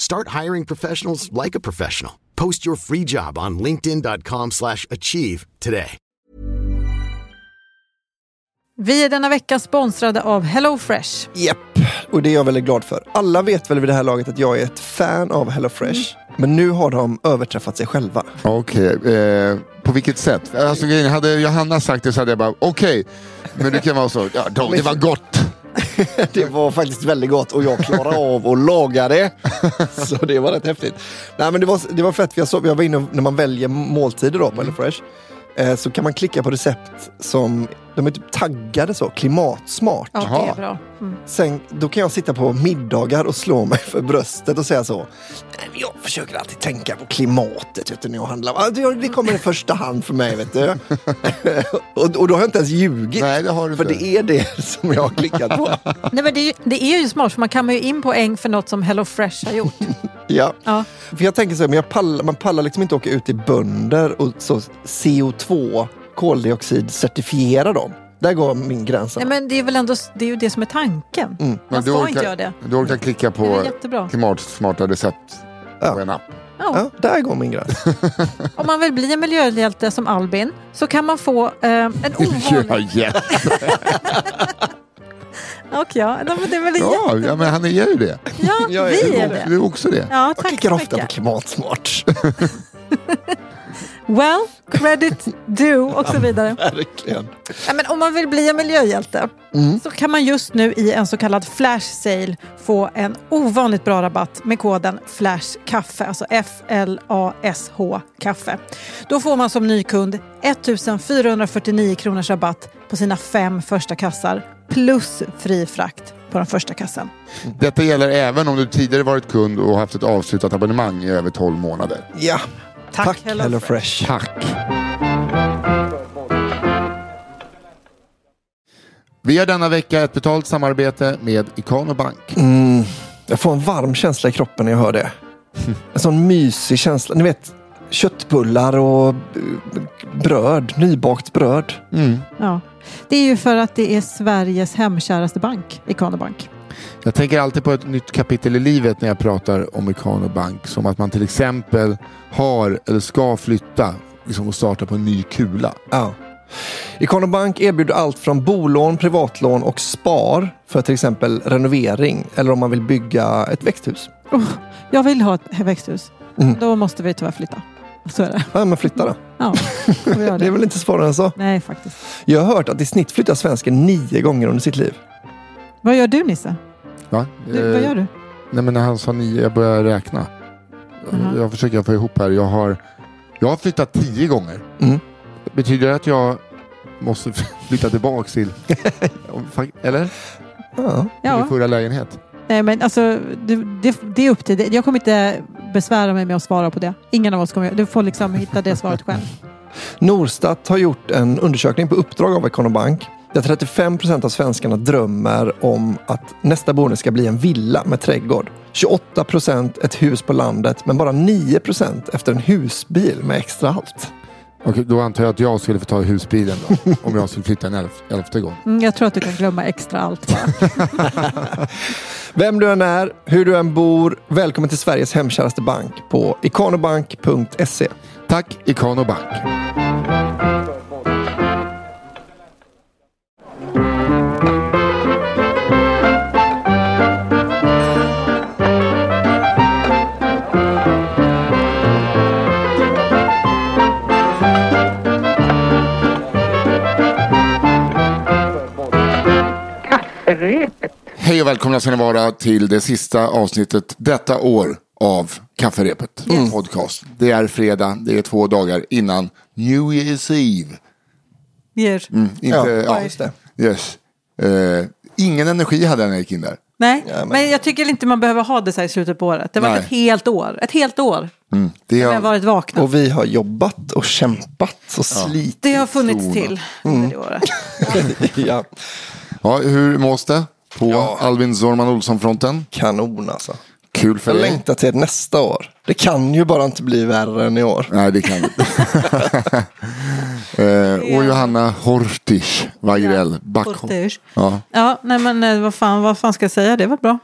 Start hiring professionals like a professional. Post your free job on linkedin.com slash achieve today. Vi är denna vecka sponsrade av HelloFresh. Japp, och det är jag väldigt glad för. Alla vet väl vid det här laget att jag är ett fan av HelloFresh. Men nu har de överträffat sig själva. Okej, eh, på vilket sätt? Alltså, hade Johanna sagt det så hade jag bara okej. Men det kan vara så, ja, då, det var gott. Det var faktiskt väldigt gott och jag klarade av att laga det. Så det var rätt häftigt. Nej, men det, var, det var fett, jag, såg, jag var inne när man väljer måltider då på HelloFresh. Eh, så kan man klicka på recept som de är typ taggade så, klimatsmart. Ja, det är bra. Mm. Sen, då kan jag sitta på middagar och slå mig för bröstet och säga så. "Nej, men Jag försöker alltid tänka på klimatet vet du, när jag handlar. Det det kommer i första hand för mig. Vet du. och, och då har jag inte ens ljugit. Nej, det har du för inte. det är det som jag har klickat på. Nej, men det, är ju, det är ju smart, för man kan ju in poäng för något som HelloFresh har gjort. ja. Ja. För jag tänker så här, men jag pallar, man pallar liksom inte åka ut till bönder och så CO2, koldioxid, certifiera dem. Där går min gräns. Nej, men det är väl ändå det, är ju det som är tanken. Man Men ska orkar, inte göra det. Du orkar klicka Det är på klimatsmarta recept Ja. på en app. Ja. Ja, där går min gräns. Om man vill bli en miljöhjälte som Albin så kan man få eh, en ovanlig... Ja. Och ja, nej, men det är väl ja, ja, men han är ju det. Ja, Jag är vi det. är Du det. är också det. Ja, Jag tack klickar så ofta på klimatsmart. Well, credit due och så vidare. Verkligen. Ja, men om man vill bli en miljöhjälte Mm. så kan man just nu i en så kallad flash sale få en ovanligt bra rabatt med koden FLASHKAFFE, alltså F-L-A-S-H kaffe. Då får man som ny kund 1449 kronors rabatt på sina fem första kassar plus fri frakt på den första kassen. Detta gäller även om du tidigare varit kund och haft ett avslutat abonnemang i över 12 månader. Ja, Tack, tack Hello HelloFresh. Tack! Vi har denna vecka ett betalt samarbete med Ikano Bank. Mm, jag får en varm känsla i kroppen när jag hör det. En sån mysig känsla. Ni vet, köttbullar och eh, bröd, nybakt bröd. Mm. Ja. Det är ju för att det är Sveriges hemkäraste bank, Ikano Bank. Jag tänker alltid på ett nytt kapitel i livet när jag pratar om Ikano Bank. Som att man till exempel har eller ska flytta liksom, och starta på en ny kula. Ja. Ikano Bank erbjuder allt från bolån, privatlån och spar för till exempel renovering eller om man vill bygga ett växthus. Oh, jag vill ha ett växthus. Mm. Då måste vi tyvärr flytta. Så är det. Ja, men flytta då. Ja, göra Det är det. väl inte svårare än så. Nej, faktiskt. Jag har hört att i snitt flyttar svensken nio gånger under sitt liv. Vad gör du Nisse? Va? Du, Eh, vad gör du? Nej men när han sa nio, jag börjar räkna. Mhm. Jag försöker få ihop här. Jag har, jag har flyttat tio gånger. Mm. Betyder det att jag måste flytta tillbaks till... Eller? Ja. Ja. min förra lägenhet? Nej, men alltså, du, det, det är upp till dig. Jag kommer inte besvära mig med att svara på det. Ingen av oss kommer Du får liksom hitta det svaret själv. Norstat har gjort en undersökning på uppdrag av Ikano Bank där 35 procent av svenskarna drömmer om att nästa boende ska bli en villa med trädgård. 28 procent ett hus på landet men bara 9 procent efter en husbil med extra allt. Okej, då antar jag att jag skulle få ta husbilen då. om jag skulle flytta en elf, elfte gång. Mm, jag tror att du kan glömma extra allt. Vem du än är, hur du än bor, välkommen till Sveriges hemkäraste bank på ikanobank.se. Tack Ikano Bank. Hej och välkomna ska ni vara till det sista avsnittet detta år av Kafferepet podcast. Det är fredag, det är två dagar innan New Year's Eve. Ger. Inte, Ja, ja, just det. Yes. Eh, ingen energi hade jag när jag gick in där. Nej, Ja, men- men... jag tycker inte man behöver ha det så här i slutet på året. Det har varit Nej. ett helt år. Ett helt år. Det Vi har har, varit vakna. Och vi har jobbat och kämpat och slitit. Det har funnits till under det året. ja, ja, hur mås det på Ja. Albin Zorman Olsson-fronten? kanon alltså. Kul för Jag dig? längtar till nästa år. Det kan ju bara inte bli värre än i år. Nej, det kan vi inte. eh, och Johanna Hortisch Wagrell. Backholm. Portage. Ja. Ja, nej men eh, vad fan, vad fan ska jag säga? Det var bra.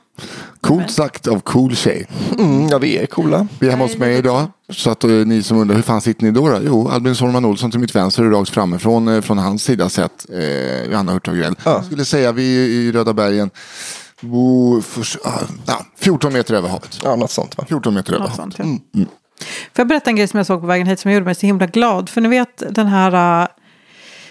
Coolt sagt av cool tjej. Mm, ja, vi är coola. Vi är hemma hos mig idag. Så att eh, ni som undrar hur fan sitter ni då? då? Jo, Albin Sorman Olsson till mitt vänster och rakt framme från, eh, från hans sida sett. Eh, Johanna Hurtig Wagrell. Jag skulle säga vi är i Röda bergen. Oh, för, ah, ja, 14 meter över havet. Ja, något sånt va? 14 meter över Något havet. sånt, ja. Får jag berätta en grej som jag såg på vägen hit som gjorde mig så himla glad? För ni vet den här äh,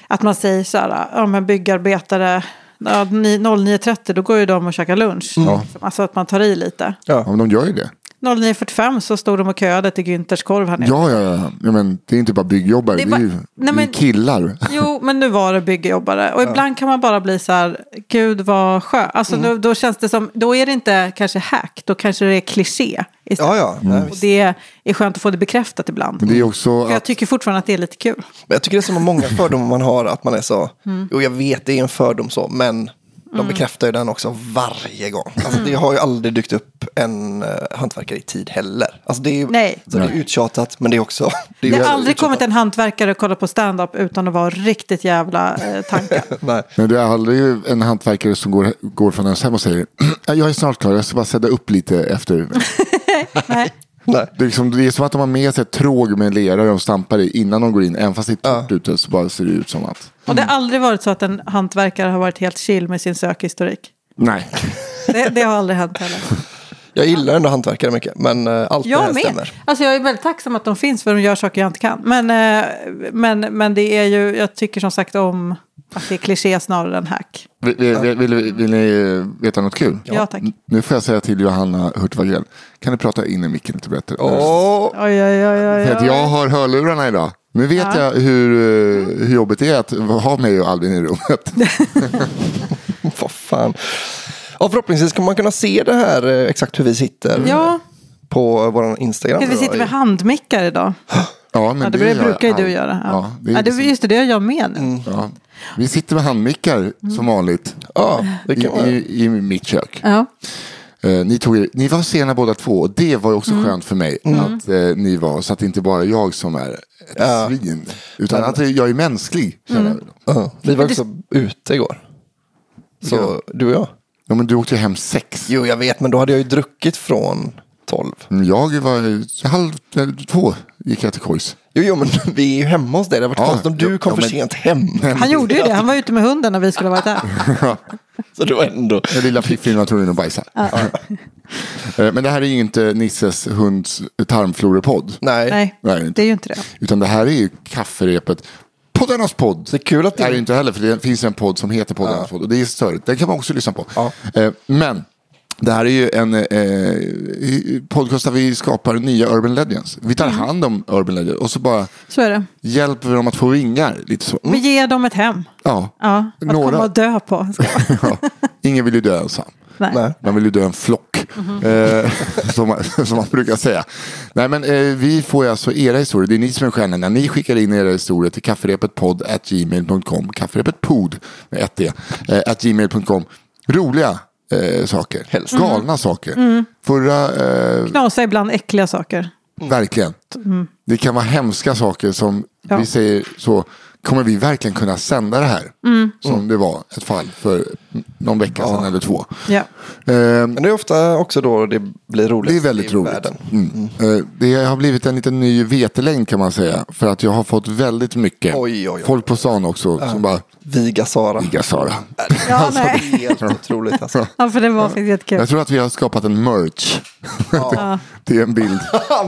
att man säger så här, ja men byggarbetare, ja, 09.30 då går ju de och käkar lunch. Alltså att man tar i lite. Ja, men de gör ju det. 09.45 så stod de och köade till Günthers korv här nere. Ja, ja, ja. ja men det är inte bara byggjobbare. Det Det är bara- ju, Nej, men- killar. Jo, men nu var det byggjobbare. Och ibland kan man bara bli så här, gud vad skö. Alltså Mm. då, då känns det som, då är det inte kanske hack, då kanske det är kliché. Istället. Ja, ja. Nej, Och det är skönt att få det bekräftat ibland. Men det är också För jag att, tycker fortfarande att det är lite kul. Men jag tycker det är så många fördomar man har att man är så. Mm. Jo, jag vet det är en fördom så, men de bekräftar ju den också varje gång. Alltså, Mm. det har ju aldrig dykt upp en uh, hantverkare i tid heller. Alltså, det är ju Nej. Så det är uttjatat, men det är också. Det, är Det har aldrig uttjatat. kommit en hantverkare och kollat på stand-up utan att vara riktigt jävla eh, tankad. Nej. men det är aldrig en hantverkare som går, går från ens hem och säger jag är snart klar, jag ska bara sätta upp lite efter. Nej. Nej. Det är, liksom, det är som att de har med sig ett tråg med lera de stampar i innan de går in. Även fast det är torrt ute så bara ser det ut som att. Och det har aldrig varit så att en hantverkare har varit helt chill med sin sökhistorik. Nej. Det, det har aldrig hänt heller. Jag gillar ändå hantverkare mycket, men uh, allt det här Jag med. stämmer. Alltså jag är väldigt tacksam att de finns för de gör saker jag inte kan. Men, eh, men, men det är ju, jag tycker som sagt om att det är kliché snarare än hack. Vill, vill, vill, vill ni eh, veta något kul? Ja, tack. Nu får jag säga till Johanna Hurtig. Kan du prata in i micken lite bättre? Åh, Oj, oj, oj, oj, För att jag har hörlurarna idag. Nu vet Ja. jag hur, eh, hur jobbigt det är att ha mig och Albin i rummet. vad fan. Och förhoppningsvis kommer man kunna se det här eh, exakt hur vi sitter Ja, på vår Instagram. vi sitter med handmickar idag. Ja, men Ja, det, jag brukar ju du göra. Ja. Ja, det är ja, det, liksom- just det, det gör jag med nu. ja. Vi sitter med handmickar som vanligt Ja, det i, i, i mitt kök. Ja. Eh, ni, tog ni var sena båda två och det var också Mm. skönt för mig att eh, ni var så att det inte bara jag som är ett Ja. svin. Utan att jag är mänsklig. Mm. jag. Ja, vi var också ute igår. Så Ja. du och jag. Ja, men du åkte ju hem sex. Jo, jag vet, men då hade jag ju druckit från tolv. Jag var halv eller två gick jag till kojs. Jo, jo, men vi är ju hemma hos dig. Det hade varit Ja, konstigt om du ja, kom ja, för men- sent hem. Han gjorde ju det, han var ute med hunden när vi skulle ha varit där. Så det var ändå... Den lilla fiffin var tvungen att bajsa. Eh, Men det här är ju inte Nisses hunds tarmflorepodd. Nej. Nej, Nej, det är ju inte det. Utan det här är ju kafferepet. Poddarnas podd. Det är kul att Det är det det... inte heller, för det finns en podd som heter Poddarnas podd. Och det är störigt. Den kan man också lyssna på. Ja. Eh, Men det här är ju en eh, podcast där vi skapar nya Urban Legends. Vi tar hand om Urban Legends och så bara Så är det. hjälper vi dem att få vingar. Lite så. Vi ger dem ett hem. Ja. Ja, att Några- komma och dö på. Ja. Ingen vill ju dö ensam. Nej. Nej. Man vill ju dö en flock. eh, som, man, som man brukar säga. Nej men eh, vi får ju alltså era historier. Det är ni som är stjärnorna. Ni skickar in era historier till kafferepetpodd.gmail.com. Kafferepetpod med ett D. Eh, at gmail.com. Roliga eh, saker. Helst. Galna saker. Förra, eh, Knasa ibland äckliga saker. verkligen. Det kan vara hemska saker som Ja. vi säger så. Kommer vi verkligen kunna sända det här? Som det var ett fall för någon vecka sedan eller två. Ja. Eh, Men det är ofta också då det blir roligt Det är väldigt i roligt. världen. Mm. Eh, Det har blivit en liten ny vetelängd kan man säga. För att jag har fått väldigt mycket Oj, oj, oj. folk på stan också som bara, Viga Sara. Viga Sara. Ja, nej. Helt otroligt alltså. ja, för det var faktiskt jättekul. Jag tror att vi har skapat en merch. det är en bild.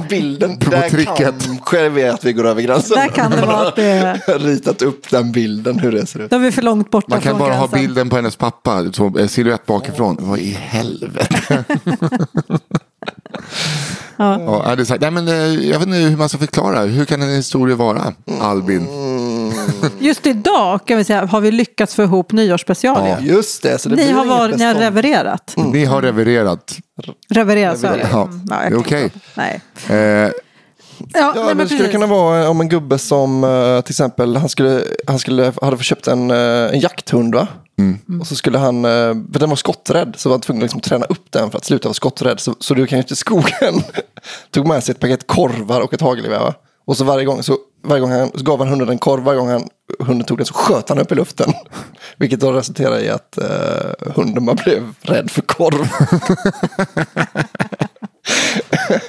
bilden. På Där tricket. kanske vi att vi går över gränsen. Där kan det vara att det, Jag har ritat upp den bilden hur det ser ut. då är vi för långt borta Man kan bara ha gränsen. bilden på hennes pappa pappa, så, silhuett bakifrån. Vad i helvete? ja. Ja, det är här, nej, men, eh, jag vet inte hur man ska förklara. Hur kan en historia vara, Albin? Just idag kan vi säga, har vi lyckats få ihop nyårsspecial. Ja. ju. Just det. Så det Ni blir har, varit, ni har om. revererat. Ni har revererat. Revererat, det. Ja, Mm, ja, det är okej. Eh, Ja, Ja, nej, det skulle precis. kunna vara om en gubbe som eh, till exempel han skulle, han skulle hade köpt en, eh, en jakthund va? Mm. Och så skulle han, eh, för den var skotträdd så var han tvungen att liksom träna upp den för att sluta vara skotträdd. Så, så du kan ju inte skogen. Tog med sig ett paket korvar och ett hagelgevär va? Och så varje gång så, varje gång han, så gav han hunden en korv, varje gång han, hunden tog den så sköt han upp i luften. Vilket då resulterade i att eh, hunden bara blev rädd för korv.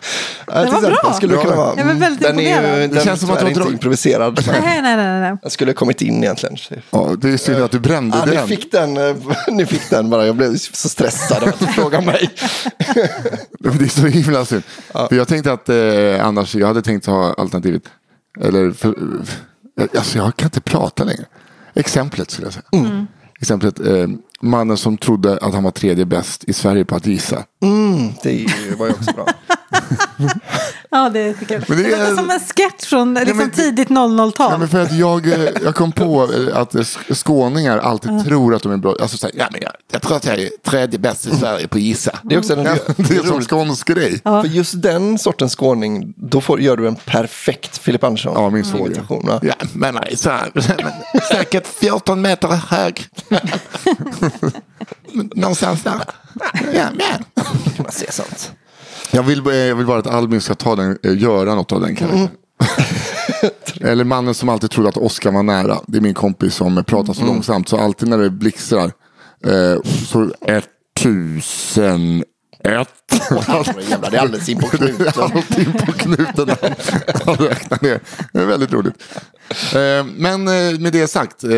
Ja, till var bra. Skulle det kunna vara. Jag är väldigt den är ju, imponerad. den känns som att du inte drag- improviserad. Nej, nej, nej, nej. Den skulle ha kommit in egentligen. ja, det är synd att du brände Ja, ni, den. fick den, eh, ni fick den bara, jag blev så stressad av att du frågade mig. Det är så himla synd. För jag tänkte att eh, annars, jag hade tänkt ha alternativet. Eller, för, alltså jag kan inte prata längre. Exemplet skulle jag säga. Mm. Exemplet, eh, mannen som trodde att han var tredje bäst i Sverige på att gissa. Mm, det var ju också bra. Ja, det är kul. Men Det, det är- låter som en sketch från liksom, men det- tidigt 00-tal. Ja, men för att jag, eh, jag kom på eh, att eh, sk- skåningar alltid tror att de är bra. Alltså, så här, ja, men jag, jag tror att jag är tredje bäst i Sverige på att gissa. Det är också en, Ja, det det är är som skånsk grej. För just den sortens skåning, då får, gör du en perfekt Filip Andersson. Ja, min svåger. Ja, men nej, så här, men säkert 14 meter hög. Någonstans där. Ja, ja. Kan man se sånt. Jag, vill, eh, jag vill bara att Albin ska ta den, eh, göra något av den karaktären. Eller mannen som alltid trodde att Oscar var nära. Det är min kompis som pratar så långsamt. Så alltid när det blixtrar eh, så ett tusen ett. Jävlar, det är alldeles in på knuten. alltid på knuten när han- han räknar ner. Det är väldigt roligt. Eh, Men eh, med det sagt, eh,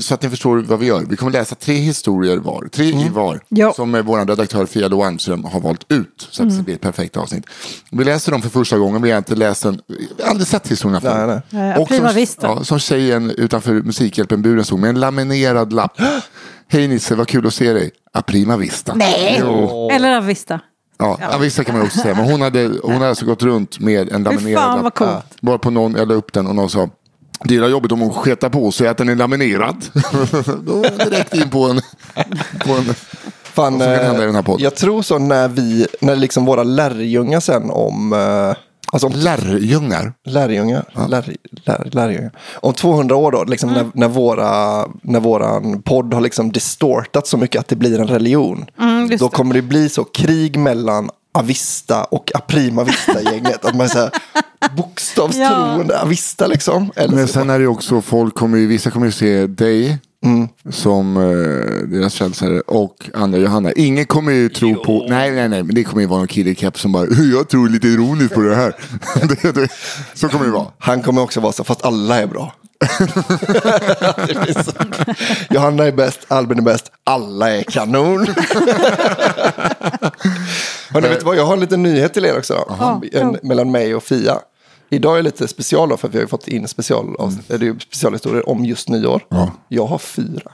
så att ni förstår vad vi gör. Vi kommer läsa tre historier var, tre i var. Ja. Som vår redaktör Fia Lo Almström har valt ut. Så att det blir ett perfekt avsnitt. Vi läser dem för första gången. Vi har inte läst den, har aldrig sett historierna förut. Nej, nej. Och som, ja, som tjejen utanför Musikhjälpen-buren stod med en laminerad lapp. Hej Nisse, vad kul att se dig. A prima vista. Nej. Jo. Eller Avista. Ja, Avista kan man också säga. Men hon hade, hon hade alltså gått runt med en Fy laminerad fan vad coolt. Bara på någon, jag la upp den och någon sa det är jobbigt om hon sketar på sig att den är laminerad. Då är det direkt in på en... På en Fan, Vad som kan hända i eh, den här podden. jag tror så när vi, när liksom våra lärjungar sen om, eh, alltså om lärjungar. Lärjungar. Lär, lär, lärjungar. Om 200 år då, liksom Mm. när, när, våra, när våran podd har liksom distortat så mycket att det blir en religion. Mm, då det. kommer det bli så krig mellan Avista och Aprima Vista-gänget. att man är så här, bokstavstroende Avista liksom. Eller Men sen är det ju också, folk kommer ju, vissa kommer ju se dig Mm. som eh, deras frälsare och andra Johanna. Ingen kommer ju tro på, nej nej nej, men det kommer ju vara någon kille i keps som bara, jag tror lite ironiskt på det här. det, det, så kommer det vara. han kommer också vara så, fast alla är bra. Johanna är bäst, Albin är bäst, alla är kanon. Hörrni, vet du vad? Jag har en liten nyhet till er också. En, mellan mig och Fia. Idag är lite special då, för vi har ju fått in special, det ju specialhistorier om just nyår. Jag har fyra.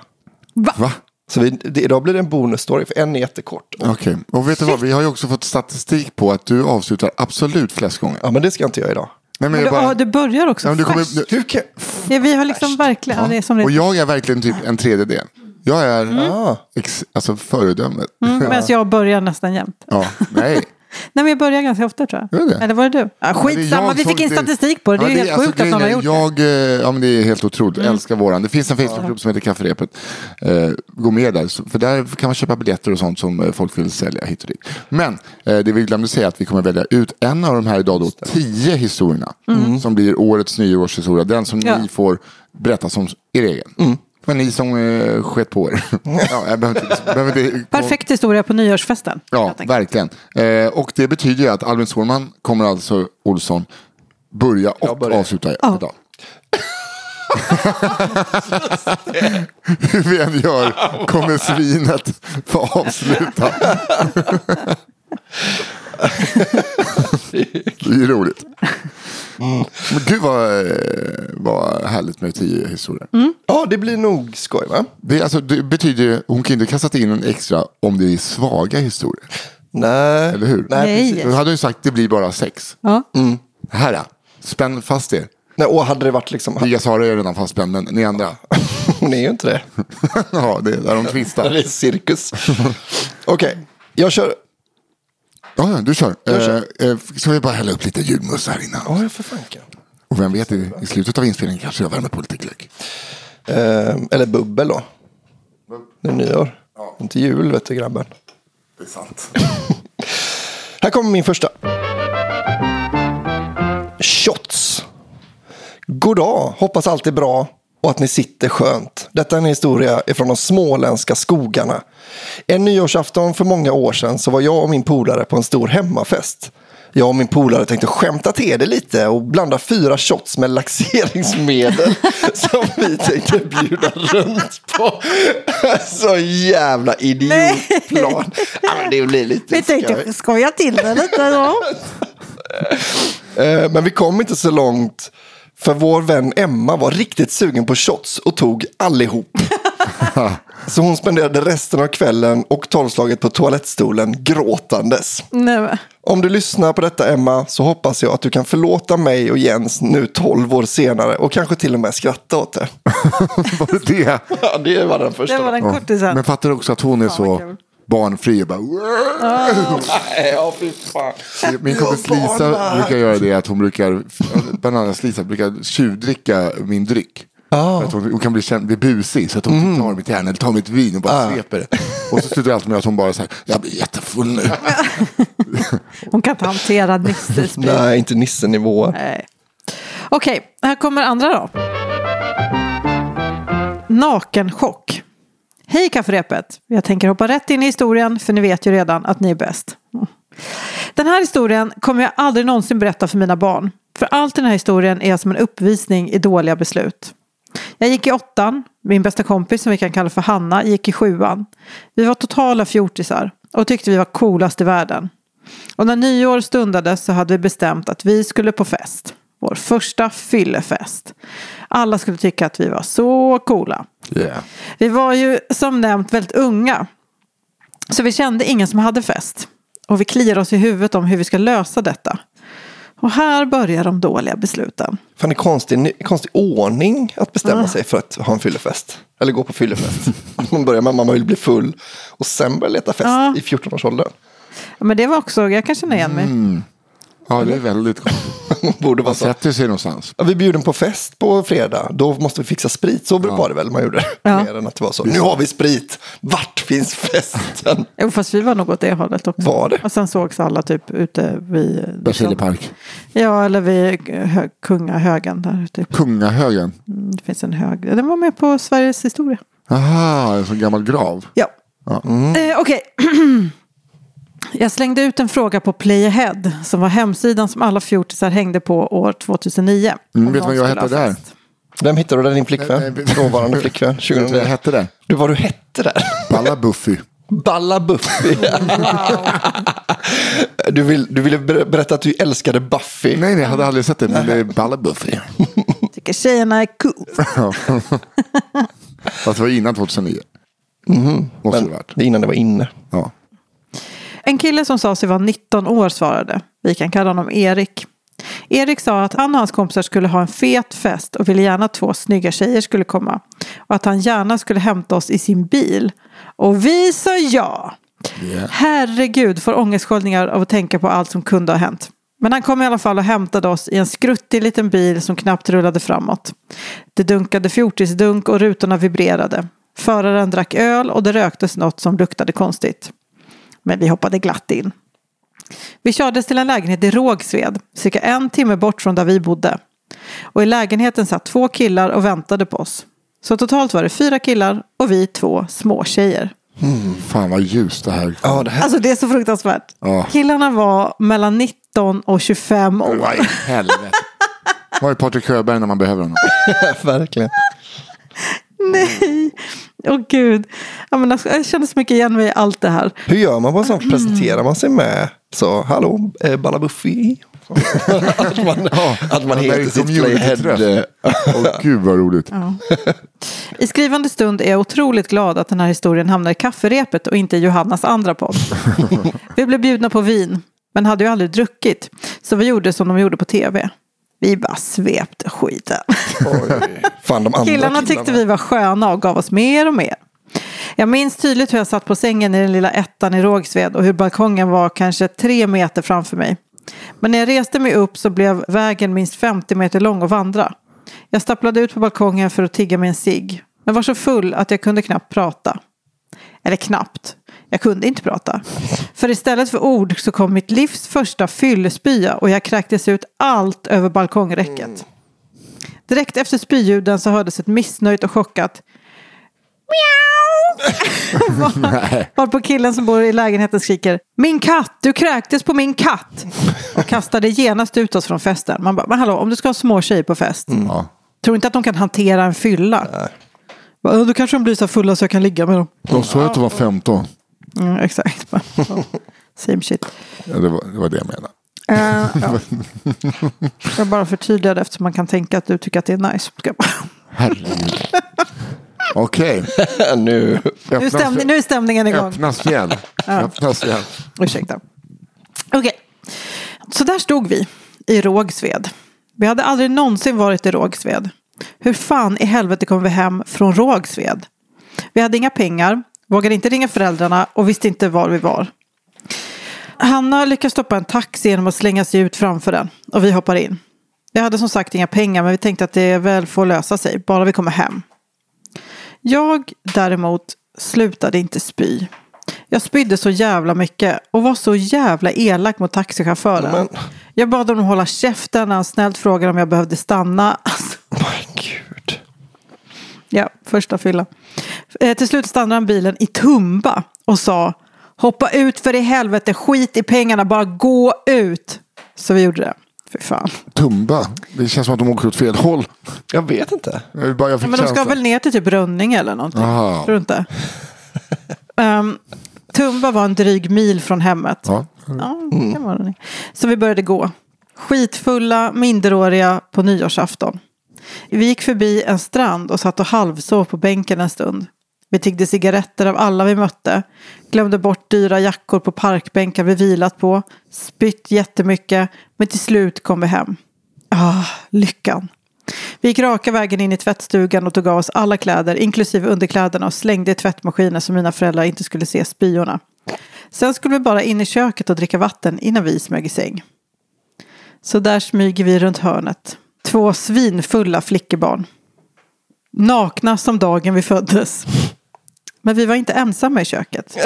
Va? Så vi, det, idag blir det en bonusstory, för en är jättekort. Okej, och vet du vad, vi har ju också fått statistik på att du avslutar absolut flest gånger. Ja, men det ska jag inte göra idag. Nej, men Men jag du, bara, ja, du börjar också Ja, men du kommer- färskt. Hur kan... ja, Vi har liksom verkligen, ja. det är som det och jag är verkligen typ en tredjedel. Jag är Ah. ex, alltså föredömet. mm, Medan jag börjar nästan jämt. Ja, nej. Nej men jag börjar ganska ofta tror jag. Det? Eller var det du? Ja, det skitsamma, jag vi fick in statistik på det. Det är Ja, ju helt alltså, sjukt att någon har gjort är, det. Mm. jag, eh, Ja, men det är helt otroligt. Jag älskar våran. Det finns en Facebookgrupp som heter Kafferepet. Eh, gå med där. För där kan man köpa biljetter och sånt som eh, folk vill sälja hit och dit. Men eh, det vi glömde säga är att vi kommer välja ut en av de här idag då, tio historierna. Som blir årets nyårshistoria. Den som Mm. Ja. ni får berätta som er egen. Men ni som eh, sket på er. ja, jag behöver inte, behöver inte, Perfekt historia på nyårsfesten. Ja, verkligen. Eh, och det betyder ju att Albin Sårman kommer alltså, Olsson, börja och avsluta Ja. idag. Hur vi än gör kommer svinet få avsluta. Det är ju roligt. Men gud vad, eh, vad härligt med tio historier. Ja, det blir nog skoj va? Det, alltså, det betyder ju, hon kan inte kastat in en extra om det är svaga historier. Nej. Eller hur? Nej, precis. Då hade du sagt det blir bara sex. Ja. Här då. Spänn fast er. Nej, och hade det varit liksom... Liga Sara är redan fastspänd, men ni andra. Hon är ju inte det. ja, det är där de Det tvistar. är cirkus. Okej, jag kör. Ja, ja, du kör. Jag kör. Eh, eh, ska vi bara hälla upp lite julmust här innan? Ja, för fanken. Och vem vet, i, i slutet av inspelningen kanske jag värmer på lite glögg. Eh, eller bubbel då. Det är nyår. Inte jul vet du grabben. Det är sant. Här kommer min första. Shots. God dag, hoppas allt är bra och att ni sitter skönt. Detta är en historia ifrån de småländska skogarna. En nyårsafton för många år sedan så var jag och min polare på en stor hemmafest. Jag och min polare tänkte skämta till det lite och blanda fyra shots med laxeringsmedel som vi tänkte bjuda runt på. Så jävla idiotplan. Ja, det blir lite Vi skoj. tänkte skoja till det lite då. Eh, Men vi kom inte så långt. För vår vän Emma var riktigt sugen på shots och tog allihop. så hon spenderade resten av kvällen och tolvslaget på toalettstolen gråtandes. Nej. Om du lyssnar på detta Emma så hoppas jag att du kan förlåta mig och Jens nu tolv år senare och kanske till och med skratta åt det. Var det det? Ja, det var den första. Det var den Ja. kortisen. Men fattar du också att hon är så. Barnfri och bara... Nej, ja, fy fan. Min kompis Lisa brukar göra det att hon brukar, bland annat Lisa, brukar tjuvdricka min dryck. För att hon, hon kan bli, känd, bli busig så att hon tar mitt järn eller tar mitt vin och bara sveper det. Och så slutar det alltid med att hon bara säger jag blir jättefull nu. Hon kan inte hantera Nisses. Nej, inte nissenivå. Nej. Okej, här kommer andra då. Nakenchock. Hej kafferepet. Jag tänker hoppa rätt in i historien för ni vet ju redan att ni är bäst. Den här historien kommer jag aldrig någonsin berätta för mina barn. För allt i den här historien är som en uppvisning i dåliga beslut. Jag gick i åttan. Min bästa kompis som vi kan kalla för Hanna gick i sjuan. Vi var totala fjortisar och tyckte vi var coolast i världen. Och när nyår stundade så hade vi bestämt att vi skulle på fest. Vår första fyllefest. Alla skulle tycka att vi var så coola. Yeah. Vi var ju som nämnt väldigt unga. Så vi kände ingen som hade fest. Och vi kliar oss i huvudet om hur vi ska lösa detta. Och här börjar de dåliga besluten. Fan, det är konstig, konstig ordning att bestämma sig för att ha en fyllefest. Eller gå på fyllefest. Man börjar med att man vill bli full och sen börjar leta fest Ja. i 14-årsåldern. Ja, Men det var också, jag kan känna igen mig. Ja, det är väldigt konstigt. Borde vara Man så. sätter sig någonstans. Ja, vi bjuder på fest på fredag. Då måste vi fixa sprit. Så var det väl man gjorde. Ja. Mer än att det var så. Nu har vi sprit. Vart finns festen? Jo, fast vi var nog åt det hållet också. Var det? Och sen sågs alla typ ute vid... Berzelii park. Ja, eller vid hö- Kungahögen. Där, typ. Kungahögen. Mm, Det finns en hög. Den var med på Sveriges historia. Aha, en sån gammal grav. Ja. Ja. Eh, Okej. Jag slängde ut en fråga på Playahead som var hemsidan som alla fjortisar hängde på år 2009. Mm, vet du vad jag hette där? Vem hittade du där din flickvän? Dåvarande flickvän. Vet du vad jag 2009. hette där? Du vad du hette där? Balla Buffy. Balla Buffy. du, vill, du ville ber- berätta att du älskade Buffy. Nej, nej, jag hade aldrig sett det. Men det är Balla Buffy. Tycker tjejerna är cool. Fast det var innan 2009. Måste det Men varit. det är innan det var inne. Ja. En kille som sa sig vara 19 år svarade. Vi kan kalla honom Erik. Erik sa att han och hans kompisar skulle ha en fet fest och ville gärna att två snygga tjejer skulle komma. Och att han gärna skulle hämta oss i sin bil. Och vi sa ja. Yeah. Herregud, får ångestsköljningar av att tänka på allt som kunde ha hänt. Men han kom i alla fall och hämtade oss i en skruttig liten bil som knappt rullade framåt. Det dunkade fjortisdunk och rutorna vibrerade. Föraren drack öl och det röktes något som luktade konstigt. Men vi hoppade glatt in. Vi kördes till en lägenhet i Rågsved, cirka en timme bort från där vi bodde. Och i lägenheten satt två killar och väntade på oss. Så totalt var det fyra killar och vi två småtjejer. Fan vad ljust det här. Ja, det här Alltså det är så fruktansvärt. Ja. Killarna var mellan 19 och 25 år. Vad i helvete. Var är Patrik Sjöberg när man behöver honom? verkligen. Nej. Åh gud. Ja, men alltså, jag känner så mycket igen mig i allt det här. Hur gör man på en sån? Presenterar man sig med så, hallå, eh, Balabuffi? att man, att man Ja, det är heter sitt playhead. Åh gud vad roligt. I skrivande stund är jag otroligt glad att den här historien hamnar i kafferepet och inte i Johannas andra podd. vi blev bjudna på vin, men hade ju aldrig druckit. Så vi gjorde som de gjorde på tv. Vi bara svepte skiten. Oj. Fan, de andra Killarna tyckte vi var sköna och gav oss mer och mer. Jag minns tydligt hur jag satt på sängen i den lilla ettan i Rågsved och hur balkongen var kanske tre meter framför mig. Men när jag reste mig upp så blev vägen minst 50 meter lång att vandra. Jag stapplade ut på balkongen för att tigga mig en cigg. Men var så full att jag kunde knappt prata. Eller knappt. Jag kunde inte prata. För istället för ord så kom mitt livs första fyllespya och jag kräktes ut allt över balkongräcket. Direkt efter spyljuden så hördes ett missnöjt och chockat Miau! Var- Varpå killen som bor i lägenheten skriker Min katt, du kräktes på min katt! Och kastade genast ut oss från festen. Man bara, men hallå, om du ska ha små tjejer på fest. Ja. Tror inte att de kan hantera en fylla. "Ja, Då kanske de blir så fulla så jag kan ligga med dem. De sa att de var 15. Mm, exakt. Ja. Same shit. Ja, det, var, det var det jag menade. Eh, ja. Jag bara förtydligade eftersom man kan tänka att du tycker att det är nice. Herregud. Okej. nu. Nu, är stämningen igång. Öppna spjäll. Öppna spjäll. Ursäkta. Okej, så där stod vi i Rågsved. Vi hade aldrig någonsin varit i Rågsved. Hur fan i helvete kom vi hem från Rågsved? Vi hade inga pengar, vågade inte ringa föräldrarna och visste inte var vi var. Hanna lyckas stoppa en taxi genom att slänga sig ut framför den och vi hoppar in. Vi hade som sagt inga pengar men vi tänkte att det väl får lösa sig, bara vi kommer hem. Jag däremot slutade inte spy. Jag spydde så jävla mycket och var så jävla elak mot taxichauffören. Men- Jag bad honom hålla käften när han snällt frågade om jag behövde stanna. Alltså, My gud. ja, första fylla. Eh, till slut stannade han bilen i Tumba och sa Hoppa ut för i helvete, skit i pengarna, bara gå ut. Så vi gjorde det. Fy fan. Tumba. Det känns som att de åker åt fel håll. Jag vet inte. Jag, bara, jag fick Men de ska väl ner till typ Rönninge eller någonting? Aha. Tror du inte? Ehm, Tumba var en dryg mil från hemmet. Ja. Ja, det det. Så vi började gå. Skitfulla, minderåriga på nyårsafton. Vi gick förbi en strand och satt och halvsov på bänken en stund. Vi tiggde cigaretter av alla vi mötte. Glömde bort dyra jackor på parkbänkar vi vilat på. Spytt jättemycket. Men till slut kom vi hem. Ah, lyckan. Vi gick raka vägen in i tvättstugan och tog av oss alla kläder, inklusive underkläderna och slängde i tvättmaskinen så mina föräldrar inte skulle se spyorna. Sen skulle vi bara in i köket och dricka vatten innan vi smög i säng. Så där smyger vi runt hörnet. Två svinfulla flickebarn. Nakna som dagen vi föddes. Men vi var inte ensamma i köket.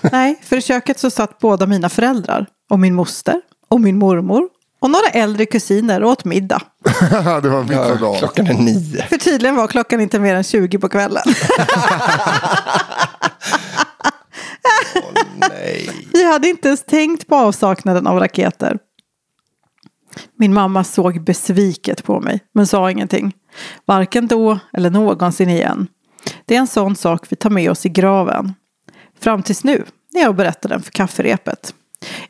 Nej, för i köket så satt båda mina föräldrar. Och min moster. Och min mormor. Och några äldre kusiner åt middag. det var mitt Ja, klockan är nio. För tydligen var klockan inte mer än 20 på kvällen. Nej. Vi hade inte ens tänkt på avsaknaden av raketer. Min mamma såg besviket på mig, men sa ingenting. Varken då eller någonsin igen. Det är en sån sak vi tar med oss i graven. Fram tills nu, när jag berättade den för kafferepet.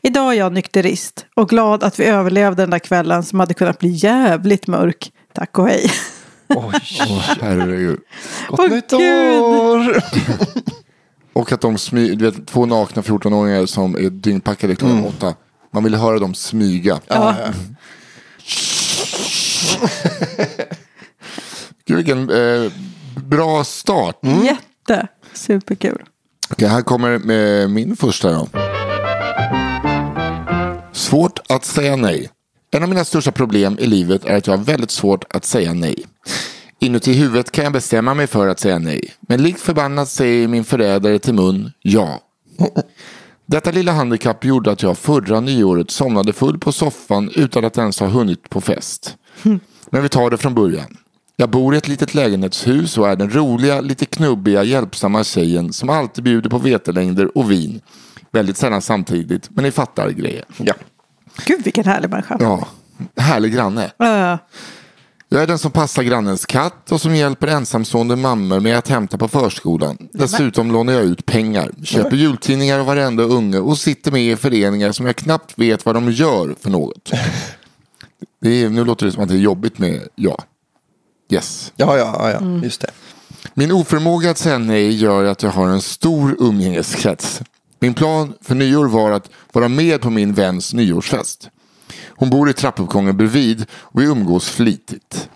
Idag är jag nykterist och glad att vi överlevde den där kvällen som hade kunnat bli jävligt mörk. Tack och hej. Oj. Åh, herregud. Gott Åh, nytt Gud. år. Och att de smy, du vet, två nakna 14-åringar som är dyngpackade klockan Mm. åtta. Man vill höra dem smyga. Ja. Gud vilken eh, bra start. Jätte. Superkul. Okej, här kommer min första då. Svårt att säga nej. En av mina största problem i livet är att jag har väldigt svårt att säga nej. Inuti huvudet kan jag bestämma mig för att säga nej. Men likt förbannat säger min förrädare till mun ja. Detta lilla handikapp gjorde att jag förra nyåret somnade full på soffan utan att ens ha hunnit på fest. Men vi tar det från början. Jag bor i ett litet lägenhetshus och är den roliga, lite knubbiga, hjälpsamma tjejen som alltid bjuder på vetelängder och vin. Väldigt sällan samtidigt, men ni fattar grejen. Ja. Gud vilken härlig människa. Ja, härlig granne. Äh, Jag är den som passar grannens katt och som hjälper ensamstående mammor med att hämta på förskolan. Dessutom lånar jag ut pengar, köper jultidningar av varenda unge och sitter med i föreningar som jag knappt vet vad de gör för något. Det är, nu låter det som att det är jobbigt med ja. Yes. Ja, ja, ja, just det. Min oförmåga att säga nej gör att jag har en stor umgängeskrets. Min plan för nyår var att vara med på min väns nyårsfest. Hon bor i trappuppgången bredvid och vi umgås flitigt.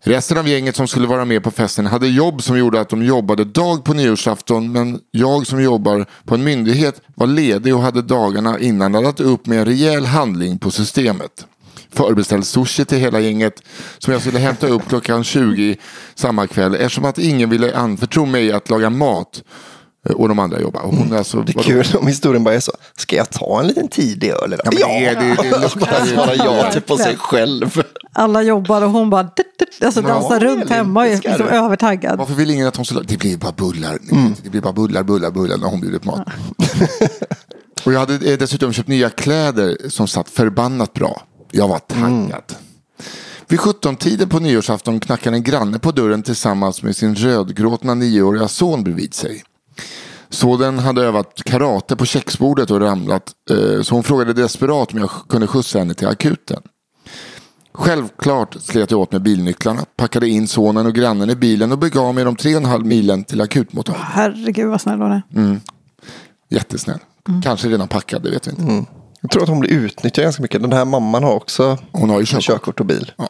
Resten av gänget som skulle vara med på festen hade jobb som gjorde att de jobbade dag på nyårsafton men jag som jobbar på en myndighet var ledig och hade dagarna innan laddat upp med en rejäl handling på systemet. Förbeställd sushi till hela gänget som jag skulle hämta upp klockan 20 samma kväll eftersom att ingen ville anförtro mig att laga mat eh, och de andra jobbar. Hon är alltså, Det är vadå? kul om historien bara är så. Ska jag ta en liten tidig öl idag? Ja, men det, det, det luktar ju. Ja till på sig själv. Alla jobbar och hon bara dit, dit, alltså Ja, dansar runt hemma och är liksom övertaggad. Varför vill ingen att hon ska Det blir bara bullar. Det blir bara bullar, bullar, bullar när hon bjuder på mat. och jag hade eh, dessutom köpt nya kläder som satt förbannat bra. Jag var taggad. Vid 17-tiden på nyårsafton knackade en granne på dörren tillsammans med sin rödgråtna nioåriga son bredvid sig. Sonen hade övat karate på köksbordet och ramlat eh, så hon frågade desperat om jag kunde skjutsa henne till akuten. Självklart slet jag åt med bilnycklarna, packade in sonen och grannen i bilen och begav mig de tre och en halv milen till akutmottagningen. Herregud vad snäll hon är. Jättesnäll. Kanske redan packad, det vet vi inte. Jag tror att hon blir utnyttjad ganska mycket. Den här mamman har också Hon har ju körkort. körkort och bil. Ja.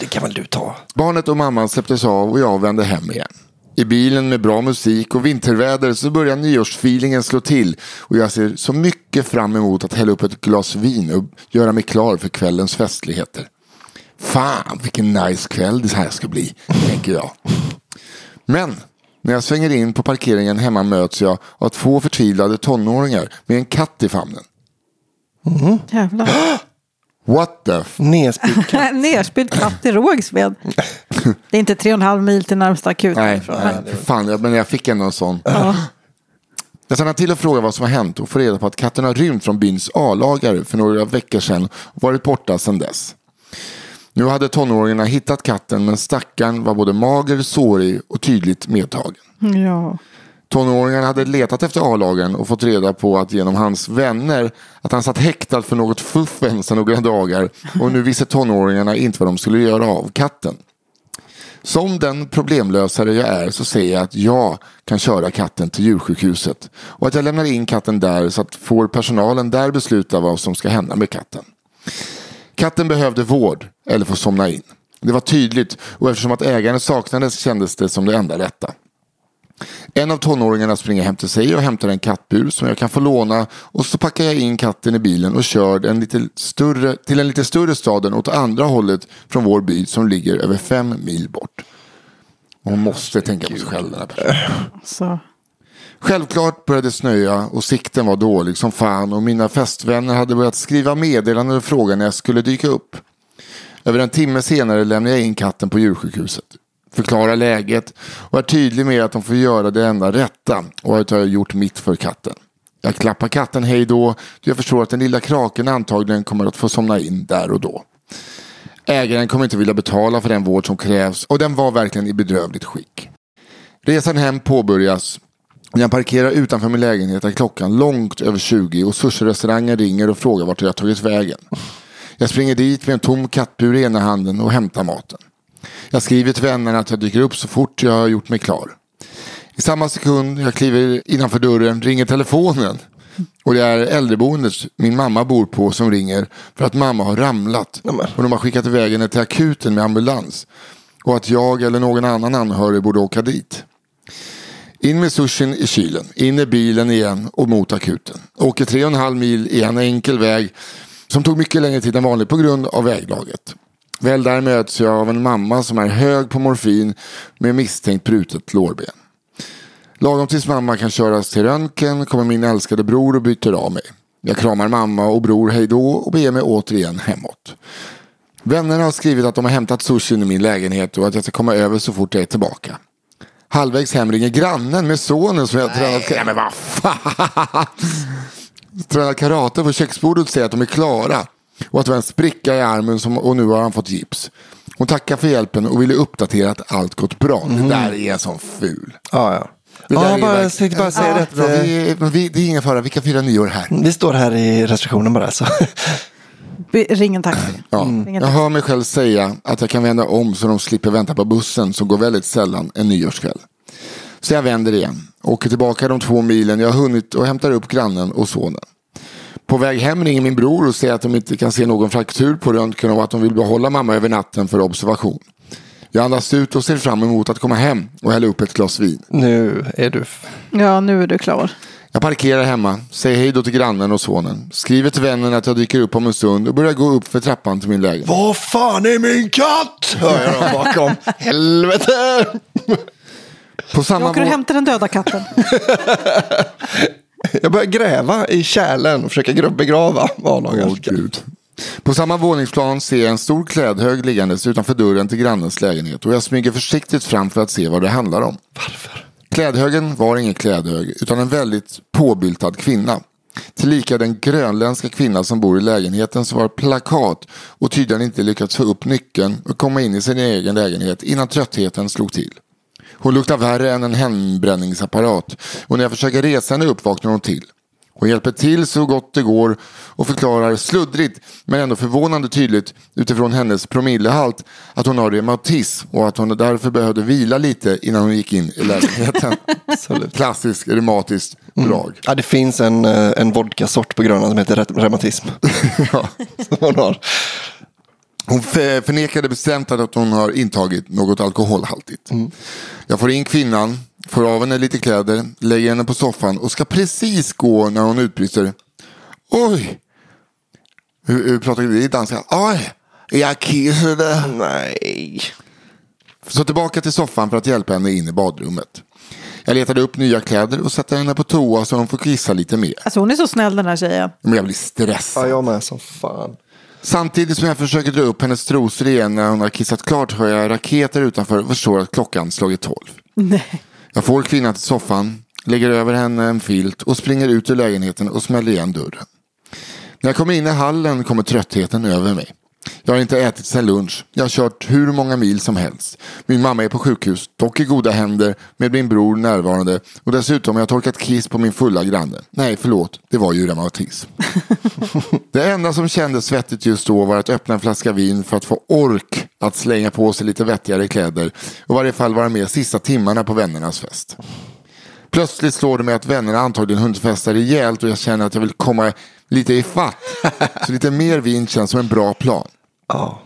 Det kan väl du ta? Barnet och mamman släpptes av och jag vände hem igen. I bilen med bra musik och vinterväder så börjar nyårsfeelingen slå till och jag ser så mycket fram emot att hälla upp ett glas vin och göra mig klar för kvällens festligheter. Fan vilken nice kväll det här ska bli, tänker jag. Men när jag svänger in på parkeringen hemma möts jag av två förtvivlade tonåringar med en katt i famnen. Jävlar. What the f- katt. Nerspydd katt i Rågsved. Det är inte tre och en halv mil till närmsta akut. Nej, nej för fan, jag- men jag fick ändå en sån. Jag stannar till och frågar vad som har hänt och får reda på att katten har rymt från byns A-lagare för några veckor sedan och varit borta sedan dess. Nu hade tonåringarna hittat katten men stackaren var både mager, sårig och tydligt medtagen. Ja. Tonåringarna hade letat efter A-lagen och fått reda på att genom hans vänner att han satt häktad för något fuffens några dagar och nu visste tonåringarna inte vad de skulle göra av katten. Som den problemlösare jag är så säger jag att jag kan köra katten till djursjukhuset och att jag lämnar in katten där så att får personalen där besluta vad som ska hända med katten. Katten behövde vård eller få somna in. Det var tydligt och eftersom att ägaren saknades kändes det som det enda rätta. En av tonåringarna springer hem till sig och hämtar en kattbur som jag kan få låna och så packar jag in katten i bilen och kör en lite större, till en lite större stad än åt andra hållet från vår by som ligger över fem mil bort. Hon måste tänka på sig själv den här personen. Så. Självklart började det snöa och sikten var dålig som fan och mina festvänner hade börjat skriva meddelanden och fråga när jag skulle dyka upp. Över en timme senare lämnar jag in katten på djursjukhuset. Förklarar läget och är tydlig med att de får göra det enda rätta och att jag har gjort mitt för katten. Jag klappar katten hej då, då jag förstår att den lilla kraken antagligen kommer att få somna in där och då. Ägaren kommer inte vilja betala för den vård som krävs och den var verkligen i bedrövligt skick. Resan hem påbörjas. När jag parkerar utanför min lägenhet är klockan långt över 20 och sushi-restaurangen ringer och frågar vart jag tagit vägen. Jag springer dit med en tom kattbur i ena handen och hämtar maten. Jag skriver till vännerna att jag dyker upp så fort jag har gjort mig klar. I samma sekund jag kliver innanför dörren ringer telefonen. Och det är äldreboendet min mamma bor på som ringer för att mamma har ramlat. Och de har skickat iväg henne till akuten med ambulans. Och att jag eller någon annan anhörig borde åka dit. In med sushin i kylen, in i bilen igen och mot akuten. Åker tre och en halv mil i en enkel väg som tog mycket längre tid än vanligt på grund av väglaget. Väl där möts jag av en mamma som är hög på morfin med misstänkt brutet lårben. Lagom tills mamma kan köras till röntgen kommer min älskade bror och byter av mig. Jag kramar mamma och bror hejdå och beger mig återigen hemåt. Vännerna har skrivit att de har hämtat sushin i min lägenhet och att jag ska komma över så fort jag är tillbaka. Halvvägs hem ringer grannen med sonen som jag tränat Nej men vad fan. Tränat karate på köksbordet och säger att de är klara. Och att det var en spricka i armen som, och nu har han fått gips. Hon tackar för hjälpen och ville uppdatera att allt gått bra. Det där är en sån ful. Ja, ja. Det Ja, är bara, jag tänkte bara säga Ja, det att, bra, eh, vi, vi, det är ingen fara, vi kan fira nyår här. Vi står här i receptionen bara. Så. Be- Ring en taxi. Ja. En Jag hör mig själv säga att jag kan vända om så de slipper vänta på bussen som går väldigt sällan en nyårskväll. Så jag vänder igen, åker tillbaka de två milen jag har hunnit och hämtar upp grannen och sonen. På väg hem ringer min bror och säger att de inte kan se någon fraktur på röntgen och att de vill behålla mamma över natten för observation. Jag andas ut och ser fram emot att komma hem och hälla upp ett glas vin. Nu är du... Ja, nu är du klar. Jag parkerar hemma, säger hej då till grannen och sonen, skriver till vännen att jag dyker upp om en stund och börjar gå upp för trappan till min lägenhet. Vad fan är min katt? Hör jag dem bakom. Helvete! På Jag samma åker och hämtar den döda katten. Jag börjar gräva i kärlen och försöka gr- begrava vardagen. Gud. På samma våningsplan ser jag en stor klädhög liggandes utanför dörren till grannens lägenhet och jag smyger försiktigt fram för att se vad det handlar om. Varför? Klädhögen var ingen klädhög utan en väldigt påbyltad kvinna. Tillika den grönländska kvinna som bor i lägenheten som var plakat och tydligen inte lyckats få upp nyckeln och komma in i sin egen lägenhet innan tröttheten slog till. Hon luktar värre än en hembränningsapparat och när jag försöker resa henne upp vaknar hon till. Hon hjälper till så gott det går och förklarar sluddrigt men ändå förvånande tydligt utifrån hennes promillehalt att hon har reumatism och att hon därför behövde vila lite innan hon gick in i lägenheten. Klassiskt reumatiskt drag. Ja, det finns en, eh, en vodkasort på Grönland som heter re- reumatism. Ja. Som hon har. Hon för- förnekade bestämt att hon har intagit något alkoholhaltigt. Jag får in kvinnan, får av henne lite kläder, lägger henne på soffan och ska precis gå när hon utbrister. Oj! Hur, hur pratar vi danska? Oj! Jag kissade. Nej. Så tillbaka till soffan för att hjälpa henne in i badrummet. Jag letade upp nya kläder och satte henne på toa så hon får kissa lite mer. Alltså hon är så snäll den här tjejen. Men jag blir stressad. Ja, jag med som fan. Samtidigt som jag försöker dra upp hennes trosor igen när hon har kissat klart hör jag raketer utanför och förstår att klockan slagit tolv. Nej. Jag får kvinnan till soffan, lägger över henne en filt och springer ut ur lägenheten och smäller igen dörren. När jag kommer in i hallen kommer tröttheten över mig. Jag har inte ätit sedan lunch. Jag har kört hur många mil som helst. Min mamma är på sjukhus, dock i goda händer med min bror närvarande. Och dessutom har jag torkat kiss på min fulla granne. Nej, förlåt, det var ju reumatism. Det enda som kändes svettigt just då var att öppna en flaska vin för att få ork att slänga på sig lite vettigare kläder och i varje fall vara med sista timmarna på vännernas fest. Plötsligt slår det mig att vännerna antagligen hunnit festa rejält och jag känner att jag vill komma lite i fatt. Så lite mer vin känns som en bra plan. Ja.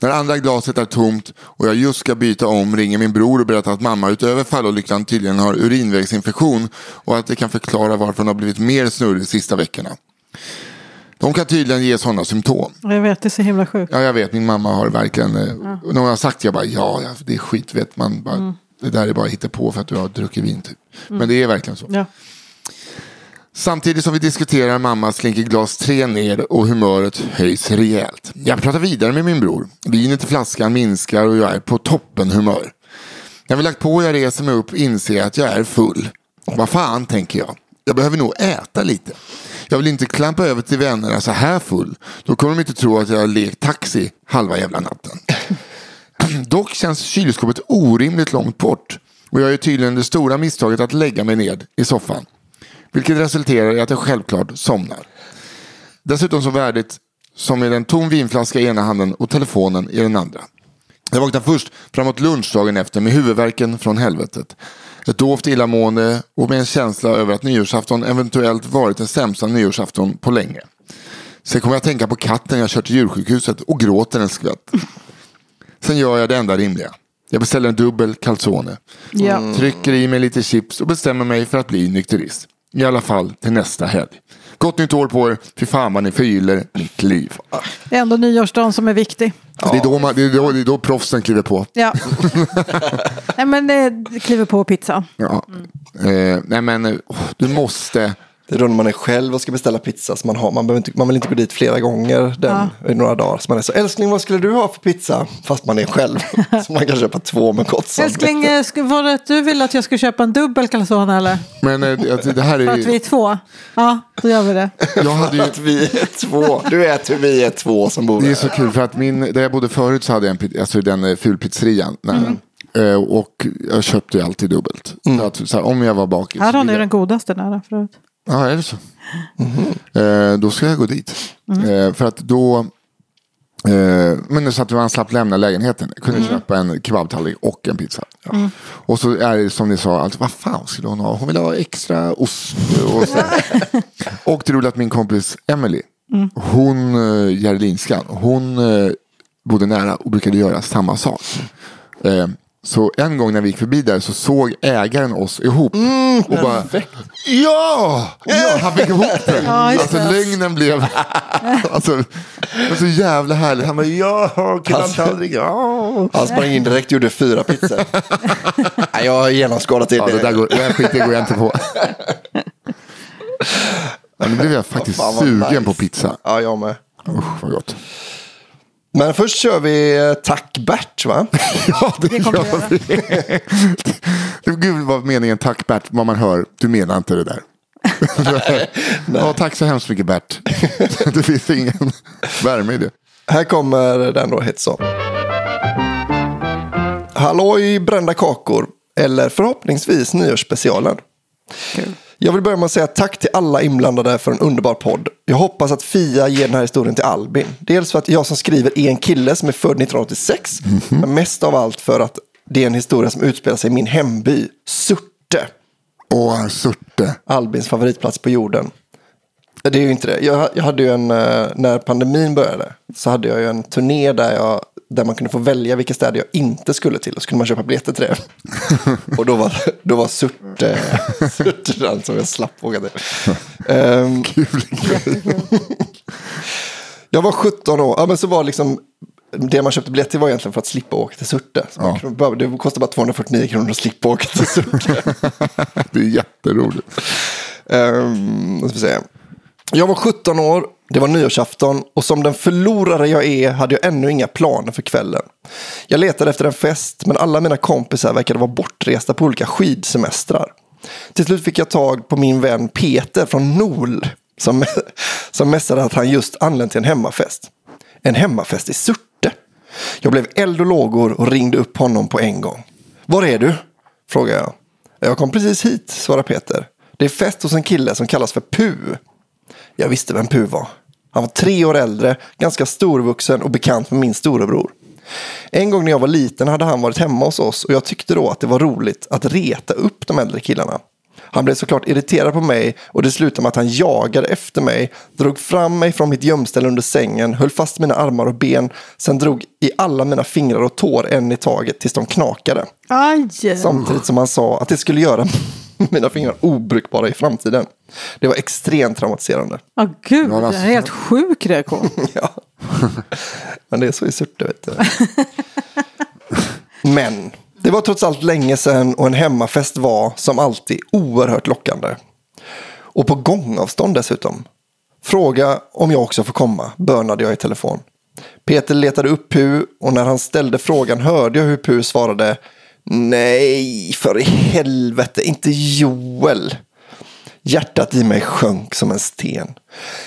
När andra glaset är tomt och jag just ska byta om ringer min bror och berättar att mamma utöver fallolyckan tydligen har urinvägsinfektion och att det kan förklara varför hon har blivit mer snurrig de sista veckorna. De kan tydligen ge sådana symptom. Jag vet, det är så himla sjukt. Ja, jag vet, min mamma har verkligen, eh, när hon har sagt jag bara ja, ja, det är skit, vet man. Bara, Det där är bara hitta på för att du har druckit vin typ. Men det är verkligen så. Ja. Samtidigt som vi diskuterar mamma slinker glas tre ner och humöret höjs rejält. Jag pratar vidare med min bror. Vinet i flaskan minskar och jag är på toppen humör. När vi lagt på och jag reser mig upp inser jag att jag är full. Vad fan, tänker jag. Jag behöver nog äta lite. Jag vill inte klampa över till vännerna så här full. Då kommer de inte tro att jag har lekt taxi halva jävla natten. Dock känns kylskåpet orimligt långt bort. Och jag gör tydligen det stora misstaget att lägga mig ned i soffan. Vilket resulterar i att jag självklart somnar. Dessutom så värdigt som med en tom vinflaska i ena handen och telefonen i den andra. Jag vaknar först framåt lunchdagen efter med huvudvärken från helvetet. Ett dovt illamående och med en känsla över att nyårsafton eventuellt varit den sämsta nyårsafton på länge. Sen kommer jag att tänka på katten jag kört till djursjukhuset och gråter en skvätt. Sen gör jag det enda rimliga. Jag beställer en dubbel calzone. Ja. Trycker i mig lite chips och bestämmer mig för att bli nykterist. I alla fall till nästa helg. Gott nytt år på er. Fy fan vad ni förgyller mitt liv. Det är ändå nyårsdagen som är viktig. Det, är då man, det, är då, det är då proffsen kliver på. Ja. nej men det kliver på pizzan. Ja. Eh, nej men eh, du måste Det är då när man är själv och ska beställa pizza. Så man, har, man, behöver inte, man vill inte gå dit flera gånger den, i några dagar. Så man är så, älskling vad skulle du ha för pizza? Fast man är själv. så man kan köpa två med gott samvete. Älskling, eh, var det att du vill att jag ska köpa en dubbel calzone eller? Men eh, det här För att vi är... är två? Ja, då gör vi det. Jag hade ju, Att vi är två. Du vet hur vi är två som bor det är så kul för att min, där jag bodde förut så hade jag en, alltså den eh, fulpizzerian. Mm. Och jag köpte ju alltid dubbelt. Så att, så här, om jag var bakis. Här har ni ville- den godaste nära förut. Ja, är det så? Eh, då ska jag gå dit. Eh, för att då, eh, men så att man slapp lämna lägenheten. Kunde köpa en kebabtallrik och en pizza. Och så är det som ni sa, alltså, vad fan skulle hon ha? Hon vill ha extra ost. Och, så. och det roliga att min kompis Emily, hon, eh, Gerlinskan, hon eh, bodde nära och brukade göra samma sak. Så en gång när vi gick förbi där så såg ägaren oss ihop. och bara, ja! ja! Han fick ihop det. Ja, alltså det. lögnen blev, alltså, det var så jävla härligt. Han bara, ja, kebabtallrik, ja. Han sprang in direkt och gjorde fyra pizzor. Nej, jag har genomskådat det. Ja, det där går, den skiten går jag inte på. Nu blev jag faktiskt Fan, vad sugen nice. på pizza. Ja, jag med. Usch, vad gott. Men först kör vi eh, Tack Bert, va? Ja, det, Det kommer gör vi. Det- Gud vad meningen tack Bert, vad man hör, du menar inte det där. ja, tack så hemskt mycket Bert. Det finns ingen värme i det. Här kommer den då, hett så. Halloj brända kakor, eller förhoppningsvis nyårsspecialen. Jag vill börja med att säga tack till alla inblandade för en underbar podd. Jag hoppas att Fia ger den här historien till Albin. Dels för att jag som skriver är en kille som är född 1986. Men mest av allt för att det är en historia som utspelar sig i min hemby, Surte. Åh, Surte. Albins favoritplats på jorden. Det är ju inte det. Jag, jag hade ju en, eh, när pandemin började så hade jag ju en turné där, jag, där man kunde få välja vilka städer jag inte skulle till. Och så kunde man köpa biljetter till det. och då var, då var Surte den som jag slapp åka till. Ehm, jag var 17 år. Ja, men så var liksom, det man köpte biljett till var egentligen för att slippa åka till Surte. Bara- Det kostade bara 249 kronor att slippa åka till Surte. Det är jätteroligt. Um. Jag var 17 år, det var nyårsafton och som den förlorare jag är hade jag ännu inga planer för kvällen. Jag letade efter en fest men alla mina kompisar verkade vara bortresta på olika skidsemestrar. Till slut fick jag tag på min vän Peter från Nol som, som messade att han just anlänt till en hemmafest. En hemmafest i Surte. Jag blev eld och lågor och ringde upp honom på en gång. Var är du? frågade jag. Jag kom precis hit, svarade Peter. Det är fest hos en kille som kallas för Pu. Jag visste vem Pu var. Han var tre år äldre, ganska storvuxen och bekant med min storebror. En gång när jag var liten hade han varit hemma hos oss och jag tyckte då att det var roligt att reta upp de äldre killarna. Han blev såklart irriterad på mig och det slutade med att han jagade efter mig, drog fram mig från mitt gömställe under sängen, höll fast mina armar och ben, sen drog i alla mina fingrar och tår en i taget tills de knakade. Aj! Samtidigt som han sa att det skulle göra mina fingrar obrukbara i framtiden. Det var extremt traumatiserande. Åh gud, Ja, det är alltså- en helt sjuk reaktion. Ja. Men det är så i Surte, vet du. Men det var trots allt länge sedan och en hemmafest var som alltid oerhört lockande. Och på gångavstånd dessutom. Fråga om jag också får komma, bönade jag i telefon. Peter letade upp Pu och när han ställde frågan hörde jag hur Pu svarade Nej, för i helvete, inte Joel. Hjärtat i mig sjönk som en sten.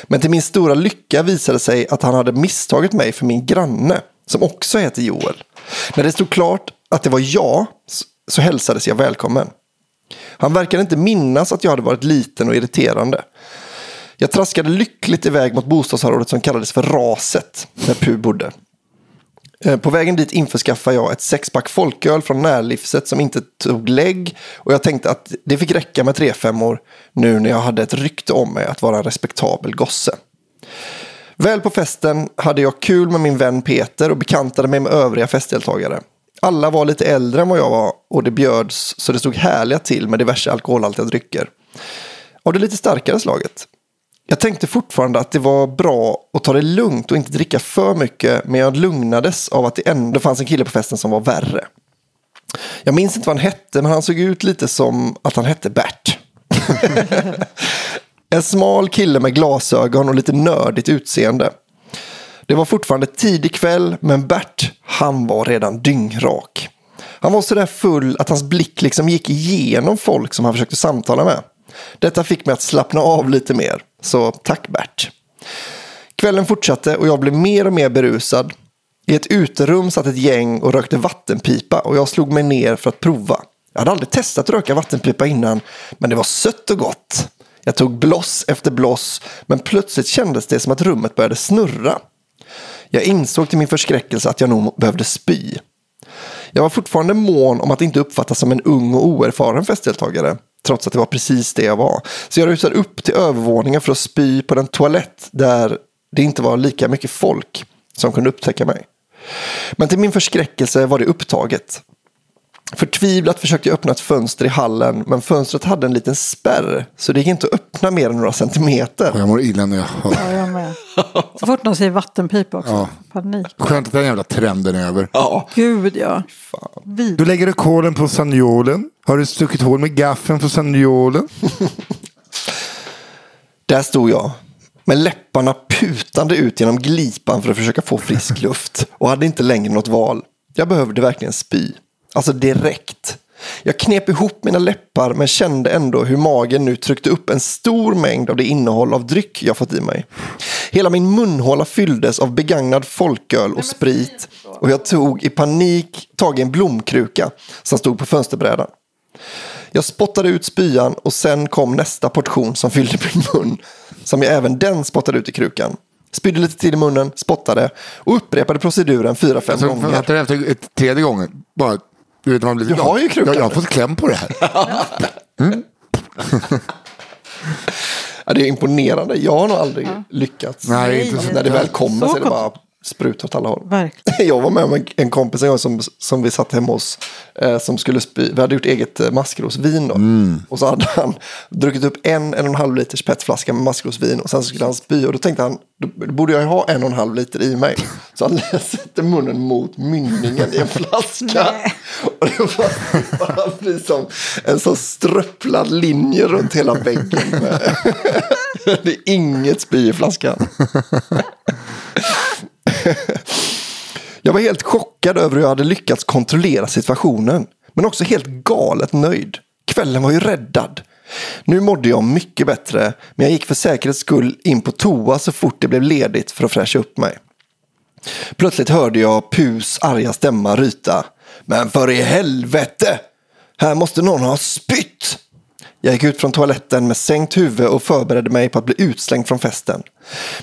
Men till min stora lycka visade det sig att han hade misstagit mig för min granne, som också heter Joel. När det stod klart att det var jag så- så hälsades jag välkommen. Han verkade inte minnas att jag hade varit liten och irriterande. Jag traskade lyckligt iväg mot bostadsområdet som kallades för Raset, där Pu bodde. Eh, på vägen dit införskaffade jag ett sexpack folköl från närlivset som inte tog lägg och jag tänkte att det fick räcka med tre femmor nu när jag hade ett rykte om mig att vara en respektabel gosse. Väl på festen hade jag kul med min vän Peter och bekantade mig med övriga festdeltagare. Alla var lite äldre än vad jag var och det bjöds så det stod härliga till med diverse alkoholhaltiga drycker. Av det lite starkare slaget. Jag tänkte fortfarande att det var bra att ta det lugnt och inte dricka för mycket men jag lugnades av att det ändå fanns en kille på festen som var värre. Jag minns inte vad han hette men han såg ut lite som att han hette Bert. En smal kille med glasögon och lite nördigt utseende. Det var fortfarande tidig kväll, men Bert, han var redan dyngrak. Han var sådär full att hans blick liksom gick igenom folk som han försökte samtala med. Detta fick mig att slappna av lite mer, så tack Bert. Kvällen fortsatte och jag blev mer och mer berusad. I ett uterum satt ett gäng och rökte vattenpipa och jag slog mig ner för att prova. Jag hade aldrig testat att röka vattenpipa innan, men det var sött och gott. Jag tog bloss efter bloss, men plötsligt kändes det som att rummet började snurra. Jag insåg till min förskräckelse att jag nog behövde spy. Jag var fortfarande mån om att inte uppfattas som en ung och oerfaren festdeltagare, trots att det var precis det jag var. Så jag rusade upp till övervåningen för att spy på den toalett där det inte var lika mycket folk som kunde upptäcka mig. Men till min förskräckelse var det upptaget. Förtvivlat försökte jag öppna ett fönster i hallen, men fönstret hade en liten spärr, så det gick inte att öppna mer än några centimeter. Jag mår illa när jag hör. Ja, jag med. Så fort någon säger vattenpipa också. Ja. Panik. Skönt att den jävla trenden är över. Ja, Gud ja. Du Vid. lägger du kolen på sanjolen. Har du stuckit hål med gaffeln på sanjolen? där stod jag. Med läpparna putande ut genom glipan för att försöka få frisk luft. Och hade inte längre något val. Jag behövde verkligen spy. Alltså direkt. Jag knep ihop mina läppar men kände ändå hur magen nu tryckte upp en stor mängd av det innehåll av dryck jag fått i mig. Hela min munhåla fylldes av begagnad folköl och sprit och jag tog i panik tag i en blomkruka som stod på fönsterbrädan. Jag spottade ut spyan och sen kom nästa portion som fyllde min mun. Som jag även den spottade ut i krukan. Spydde lite till i munnen, spottade och upprepade proceduren fyra, fem Så gånger. ett tredje gången. Bara, du vet, man blir Du har ju krukan jag, jag har fått kläm på det här. Ja, det är imponerande. Jag har nog aldrig lyckats. Nej, inte så. När det väl kommer så är det bara spruta åt alla håll. Verkligen. Jag var med om en- kompis en gång som, som vi satt hemma hos. Eh, som skulle spy. Vi hade gjort eget eh, maskrosvin då. Och så hade han druckit upp en, en och en halv liters petflaska med maskrosvin. Och sen skulle han spy. Och då tänkte han, då borde jag ha en och en halv liter i mig. Så han sätter munnen mot mynningen i en flaska. Och det var bara blir som en sån ströpplad linje runt hela väggen. Det är inget spy i flaskan. Jag var helt chockad över hur jag hade lyckats kontrollera situationen. Men också helt galet nöjd. Kvällen var ju räddad. Nu mådde jag mycket bättre, men jag gick för säkerhets skull in på toa så fort det blev ledigt för att fräscha upp mig. Plötsligt hörde jag Pus arga stämma ryta. Men för i helvete! Här måste någon ha spytt! Jag gick ut från toaletten med sänkt huvud och förberedde mig på att bli utslängd från festen.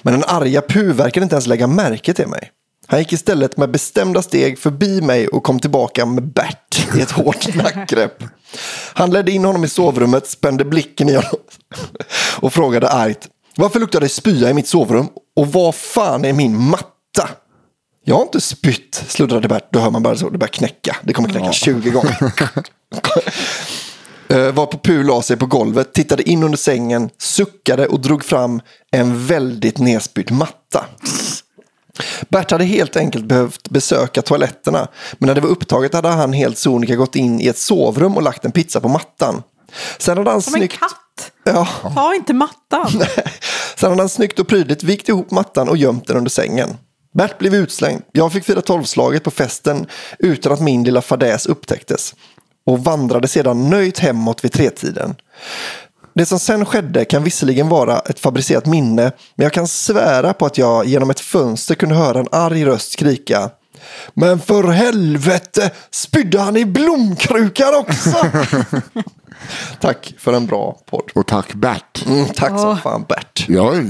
Men den arga Pu verkade inte ens lägga märke till mig. Han gick istället med bestämda steg förbi mig och kom tillbaka med Bert i ett hårt nackgrepp. Han ledde in honom i sovrummet, spände blicken i honom och frågade argt Varför luktar det spya i mitt sovrum? Och vad fan är min matta? Jag har inte spytt, sluddrade Bert. Då hör man bara så, det börjar knäcka. Det kommer knäcka 20 gånger. Eh, var på Pu la sig på golvet, tittade in under sängen, suckade och drog fram en väldigt nedspydd matta. Bert hade helt enkelt behövt besöka toaletterna, men när det var upptaget hade han helt sonika gått in i ett sovrum och lagt en pizza på mattan. Sen hade han Som en snyggt... katt. Ja, Ta inte mattan. Sen hade han snyggt och prydligt vikt ihop mattan och gömt den under sängen. Bert blev utslängd. Jag fick fira tolvslaget på festen utan att min lilla fadäs upptäcktes. Och vandrade sedan nöjt hemåt vid tretiden. Det som sen skedde kan visserligen vara ett fabricerat minne, men jag kan svära på att jag genom ett fönster kunde höra en arg röst skrika. Men för helvete, spydde han i blomkrukan också? Tack för en bra podd. Och tack Bert. Mm, tack så fan Bert. Jag är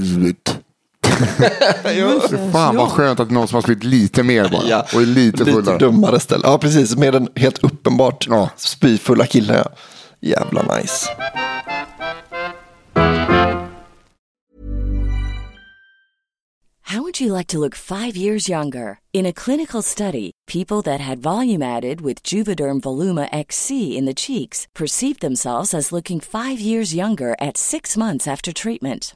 Fan vad skönt att någon som har spytt lite mer bara. Ja, Och är lite lite fullare. dummare ställe. Ja, precis. Med den helt uppenbart Ja. spyfulla killen. Ja. Jävla nice. How would you like to look five years younger? In a clinical study, people that had volume added with Juvederm Voluma XC in the cheeks perceived themselves as looking five years younger at six months after treatment.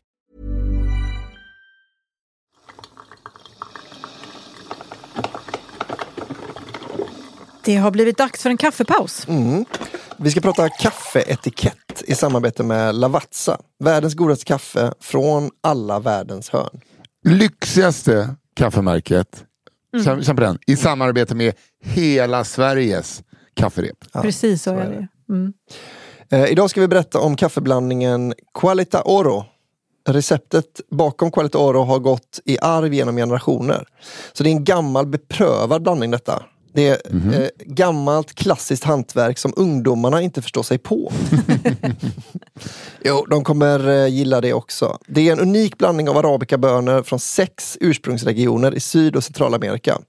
Det har blivit dags för en kaffepaus. Vi ska prata kaffeetikett i samarbete med Lavazza. Världens godaste kaffe från alla världens hörn. Lyxigaste kaffemärket. Känn känn på den. I samarbete med hela Sveriges kafferep. Precis så, så är är det. Mm. Eh, idag ska vi berätta om kaffeblandningen Qualita Oro. Receptet bakom Qualita Oro har gått i arv genom generationer. Så det är en gammal beprövad blandning detta. Det är eh, gammalt klassiskt hantverk som ungdomarna inte förstår sig på. jo, de kommer eh, gilla det också. Det är en unik blandning av arabikabönor från sex ursprungsregioner i Syd och Centralamerika.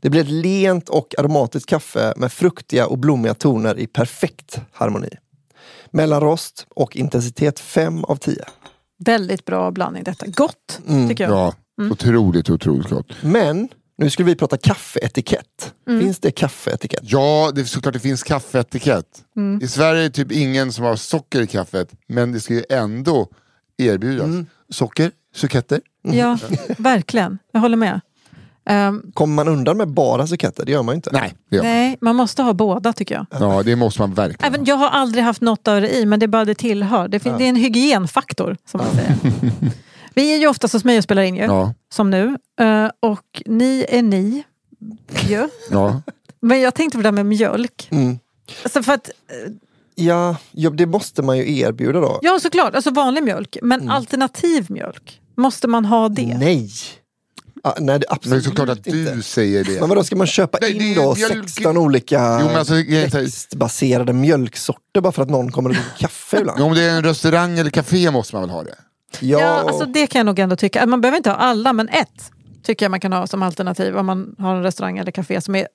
Det blir ett lent och aromatiskt kaffe med fruktiga och blommiga toner i perfekt harmoni. Mellanrost och intensitet 5 av 10. Väldigt bra blandning detta. Gott, tycker jag. Ja, otroligt, otroligt gott. Men nu skulle vi prata kaffeetikett. Finns det kaffeetikett? Ja, det är såklart det finns kaffeetikett. I Sverige är det typ ingen som har socker i kaffet, men det ska ju ändå erbjudas. Socker, suketter. Ja, verkligen. Jag håller med. Ehm, Kommer man undan med bara suketter? Det gör man ju inte. Nej, man. nej, man måste ha båda tycker jag. Ja, det måste man verkligen. Även, jag har aldrig haft något av det i, men det är bara det tillhör. Det, fin- det är en hygienfaktor, som man säger. Vi är ju oftast hos mig och spelar in ju, Ja, som nu. Eh, och ni är ni. ju. ja. Men jag tänkte på det där med mjölk. Mm. Alltså för att, Ja, ja, det måste man ju erbjuda då. ja såklart, alltså vanlig mjölk. Men alternativ mjölk, måste man ha det? Nej! Ah, nej, det, Men det är absolut såklart att inte. du säger det. Men vadå, ska man köpa Nej, det in är då mjölk- 16 olika Jo, men alltså, här- växtbaserade mjölksorter bara för att någon kommer och dricker kaffe ibland? Om det är en restaurang eller café måste man väl ha det? Ja, Ja, alltså det kan jag nog ändå tycka. Man behöver inte ha alla, men ett tycker jag man kan ha som alternativ om man har en restaurang eller café som är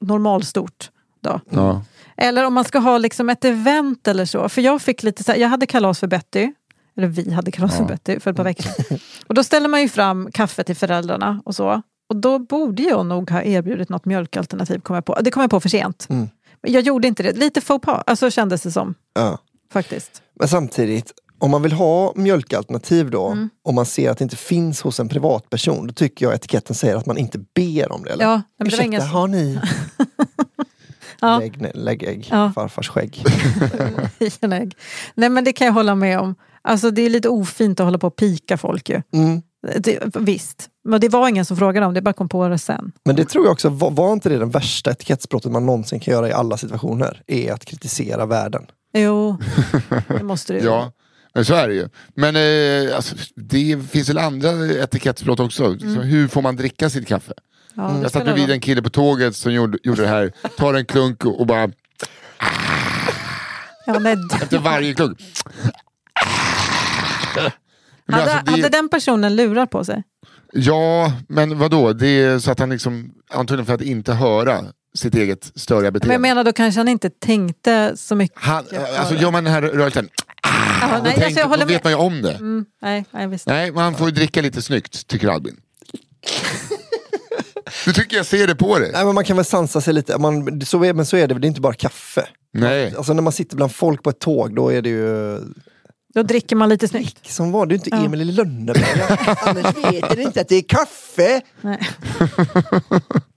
normalstort. Då. Ja. Eller om man ska ha liksom ett event eller så. För jag fick lite så här, jag hade kalas för Betty. Eller vi hade kalas för Betty för ett par veckor. Och då ställer man ju fram kaffe till föräldrarna och så. Och då borde jag nog ha erbjudit något mjölkalternativ. Kom jag på. Det kom jag på för sent. Mm. Men Jag gjorde inte det. Lite faux pas, alltså kändes det som. ja. Faktiskt. Men samtidigt, om man vill ha mjölkalternativ då, Mm. och man ser att det inte finns hos en privatperson, då tycker jag etiketten säger att man inte ber om det. Eller? Ja, men det Ursäkta, ingen... har ni? Ja. Lägg, lägg ägg, Ja. farfars skägg. ägg. Nej men det kan jag hålla med om. Alltså det är lite ofint att hålla på och pika folk ju. Mm. Det, visst, men det var ingen som frågade om det, bara kom på det sen. Men det tror jag också, var, var inte det den värsta etikettsbrottet man någonsin kan göra i alla situationer? Är att kritisera världen. Jo, det måste du ju. Ja, men så är det ju. Men eh, alltså, det finns väl andra etikettsbrott också. Så hur får man dricka sitt kaffe? Ja, Jag satt bredvid en kille på tåget som gjorde, gjorde det här. Tar en klunk och och bara Ja, nej, d- efter varje klunk. Men hade, alltså, det- hade den personen lurar på sig? Ja, men vadå? Det är så att han liksom, antagligen för att inte höra sitt eget störiga Men beteende. jag menar, då kanske han inte tänkte så mycket. han, alltså, gör man den här rörelsen, Ja, då, nej, tänk, alltså, jag då håller vet man ju om det. Mm, nej, nej, visst. Nej, man får ju dricka lite snyggt, tycker Albin. Du tycker jag ser det på dig? Nej, men man kan väl sansa sig lite. Man, så är, men så är det, det är inte bara kaffe. Nej. Alltså när man sitter bland folk på ett tåg, då är det ju... Då dricker man lite snyggt. Som var det är inte Ja. Emil i Lönneberga. Annars vet ni inte att det är kaffe. Nej.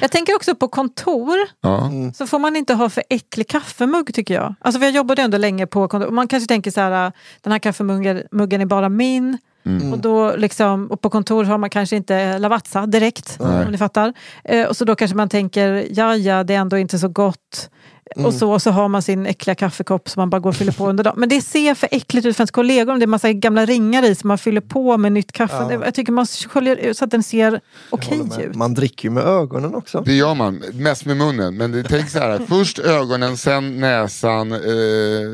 Jag tänker också på kontor. Ja. Så får man inte ha för äcklig kaffemugg tycker jag. Alltså för jag jobbade ändå länge på kontor. Man kanske tänker så här, den här kaffemuggen muggen är bara min. Och, då liksom, och på kontor har man kanske inte Lavazza direkt, om ni fattar. Eh, och så då kanske man tänker, ja ja, det är ändå inte så gott. Och så, och så har man sin äckliga kaffekopp som man bara går och fyller på under dagen. Men det ser för äckligt ut för ens kollegor. Det är massa gamla ringar i som man fyller på med nytt kaffe. Det- Jag tycker man sköljer ut så att den ser okej med. ut. Man dricker ju med ögonen också. Det gör man, mest med munnen. Men det, tänk så här, först ögonen, sen näsan, eh,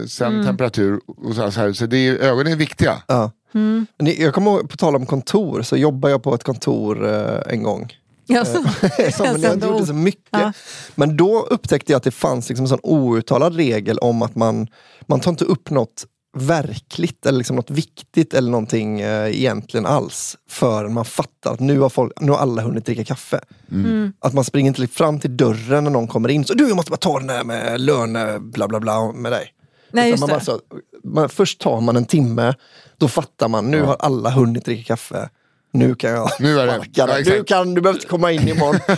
sen temperatur. Och så här, så det är, ögonen är viktiga. Ja. Men det- Jag kommer ihåg, på tal om kontor, så jobbar jag på ett kontor eh, en gång. Ja, så, Så, men jag inte gjorde så mycket. Ja. Men då upptäckte jag att det fanns liksom en sån outtalad regel om att man, man tar inte upp något verkligt eller liksom något viktigt eller någonting eh, egentligen alls förrän man fattar att nu har, folk, nu har alla hunnit dricka kaffe. Att man springer inte fram till dörren när någon kommer in. Så du, jag måste bara ta den här med löne, bla bla bla med dig. Nej, man det. bara så, man, först tar man en timme, då fattar man, nu har alla hunnit dricka kaffe. Nu kan jag Nu är det- sparka ja. Nu kan du behöver inte komma in imorgon.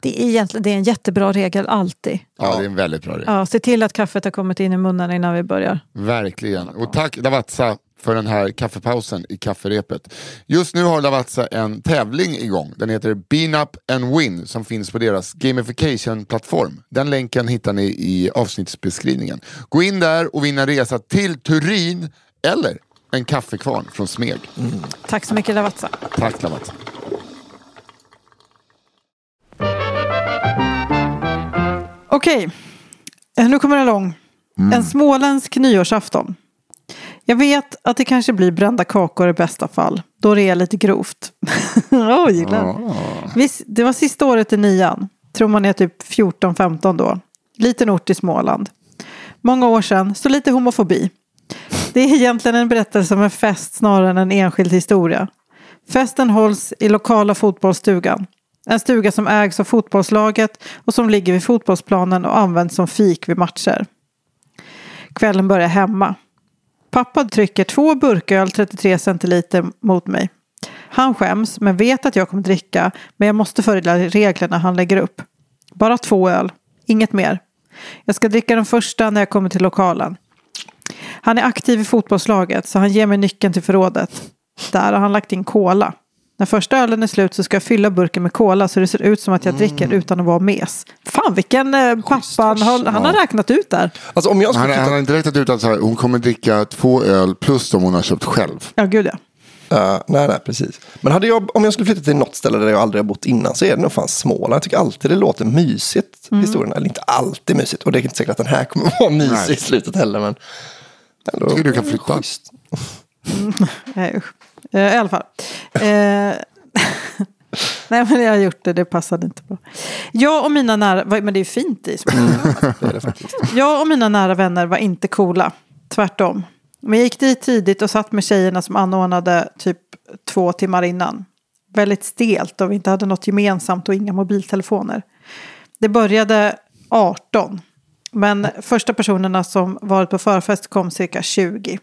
Det är, egentligen, det är en jättebra regel alltid. Ja, det är en väldigt bra regel. Ja, se till att kaffet har kommit in i munnen innan vi börjar. Verkligen. Och tack Lavazza för den här kaffepausen i kafferepet. Just nu har Lavazza en tävling igång. Den heter Bean Up and Win som finns på deras gamification-plattform. Den länken hittar ni i avsnittsbeskrivningen. Gå in där och vinna resa till Turin eller en kaffekvarn från Smeg. Tack så mycket Lavazza. Tack Lavazza. Okej, Eh, nu kommer en lång. En småländsk nyårsafton. Jag vet att det kanske blir brända kakor i bästa fall. Då det är lite grovt. Åh, gillar. Visst, det var sista året i nian. Tror man är typ 14-15 då. Liten ort i Småland. Många år sedan, så lite homofobi. Det är egentligen en berättelse om en fest snarare än en enskild historia. Festen hålls i lokala fotbollsstugan. En stuga som ägs av fotbollslaget och som ligger vid fotbollsplanen och används som fik vid matcher. Kvällen börjar hemma. Pappa trycker två burköl 33 centiliter mot mig. Han skäms men vet att jag kommer dricka men jag måste följa reglerna han lägger upp. Bara två öl, inget mer. Jag ska dricka den första när jag kommer till lokalen. Han är aktiv i fotbollslaget så han ger mig nyckeln till förrådet. Där har han lagt in cola. När första ölen är slut så ska jag fylla burken med cola så det ser ut som att jag dricker utan att vara mes. Fan vilken eh, pappa han har, han har räknat ut där. Alltså om jag Han, flytta han har inte räknat ut att här, hon kommer dricka två öl plus de hon har köpt själv. Ja gud ja. Uh, nej, nej, precis. Men hade jag, om jag skulle flytta till något ställe där jag aldrig har bott innan så är det nog fan Småland. Jag tycker alltid det låter mysigt, historien. Eller inte alltid mysigt. Och det är inte säkert att den här kommer vara mysig Nej. i slutet heller. Men ändå Tycker du kan flytta? schysst. Nej, usch. Eh, I alla fall. Eh, Nej men jag har gjort det, det passade inte bra. Jag och mina nära, men det är fint i faktiskt. Jag och mina nära vänner var inte coola. Tvärtom. Men jag gick dit tidigt och satt med tjejerna som anordnade typ två timmar innan. Väldigt stelt och vi inte hade något gemensamt och inga mobiltelefoner. Det började 18. Men första personerna som varit på förfest kom cirka 20.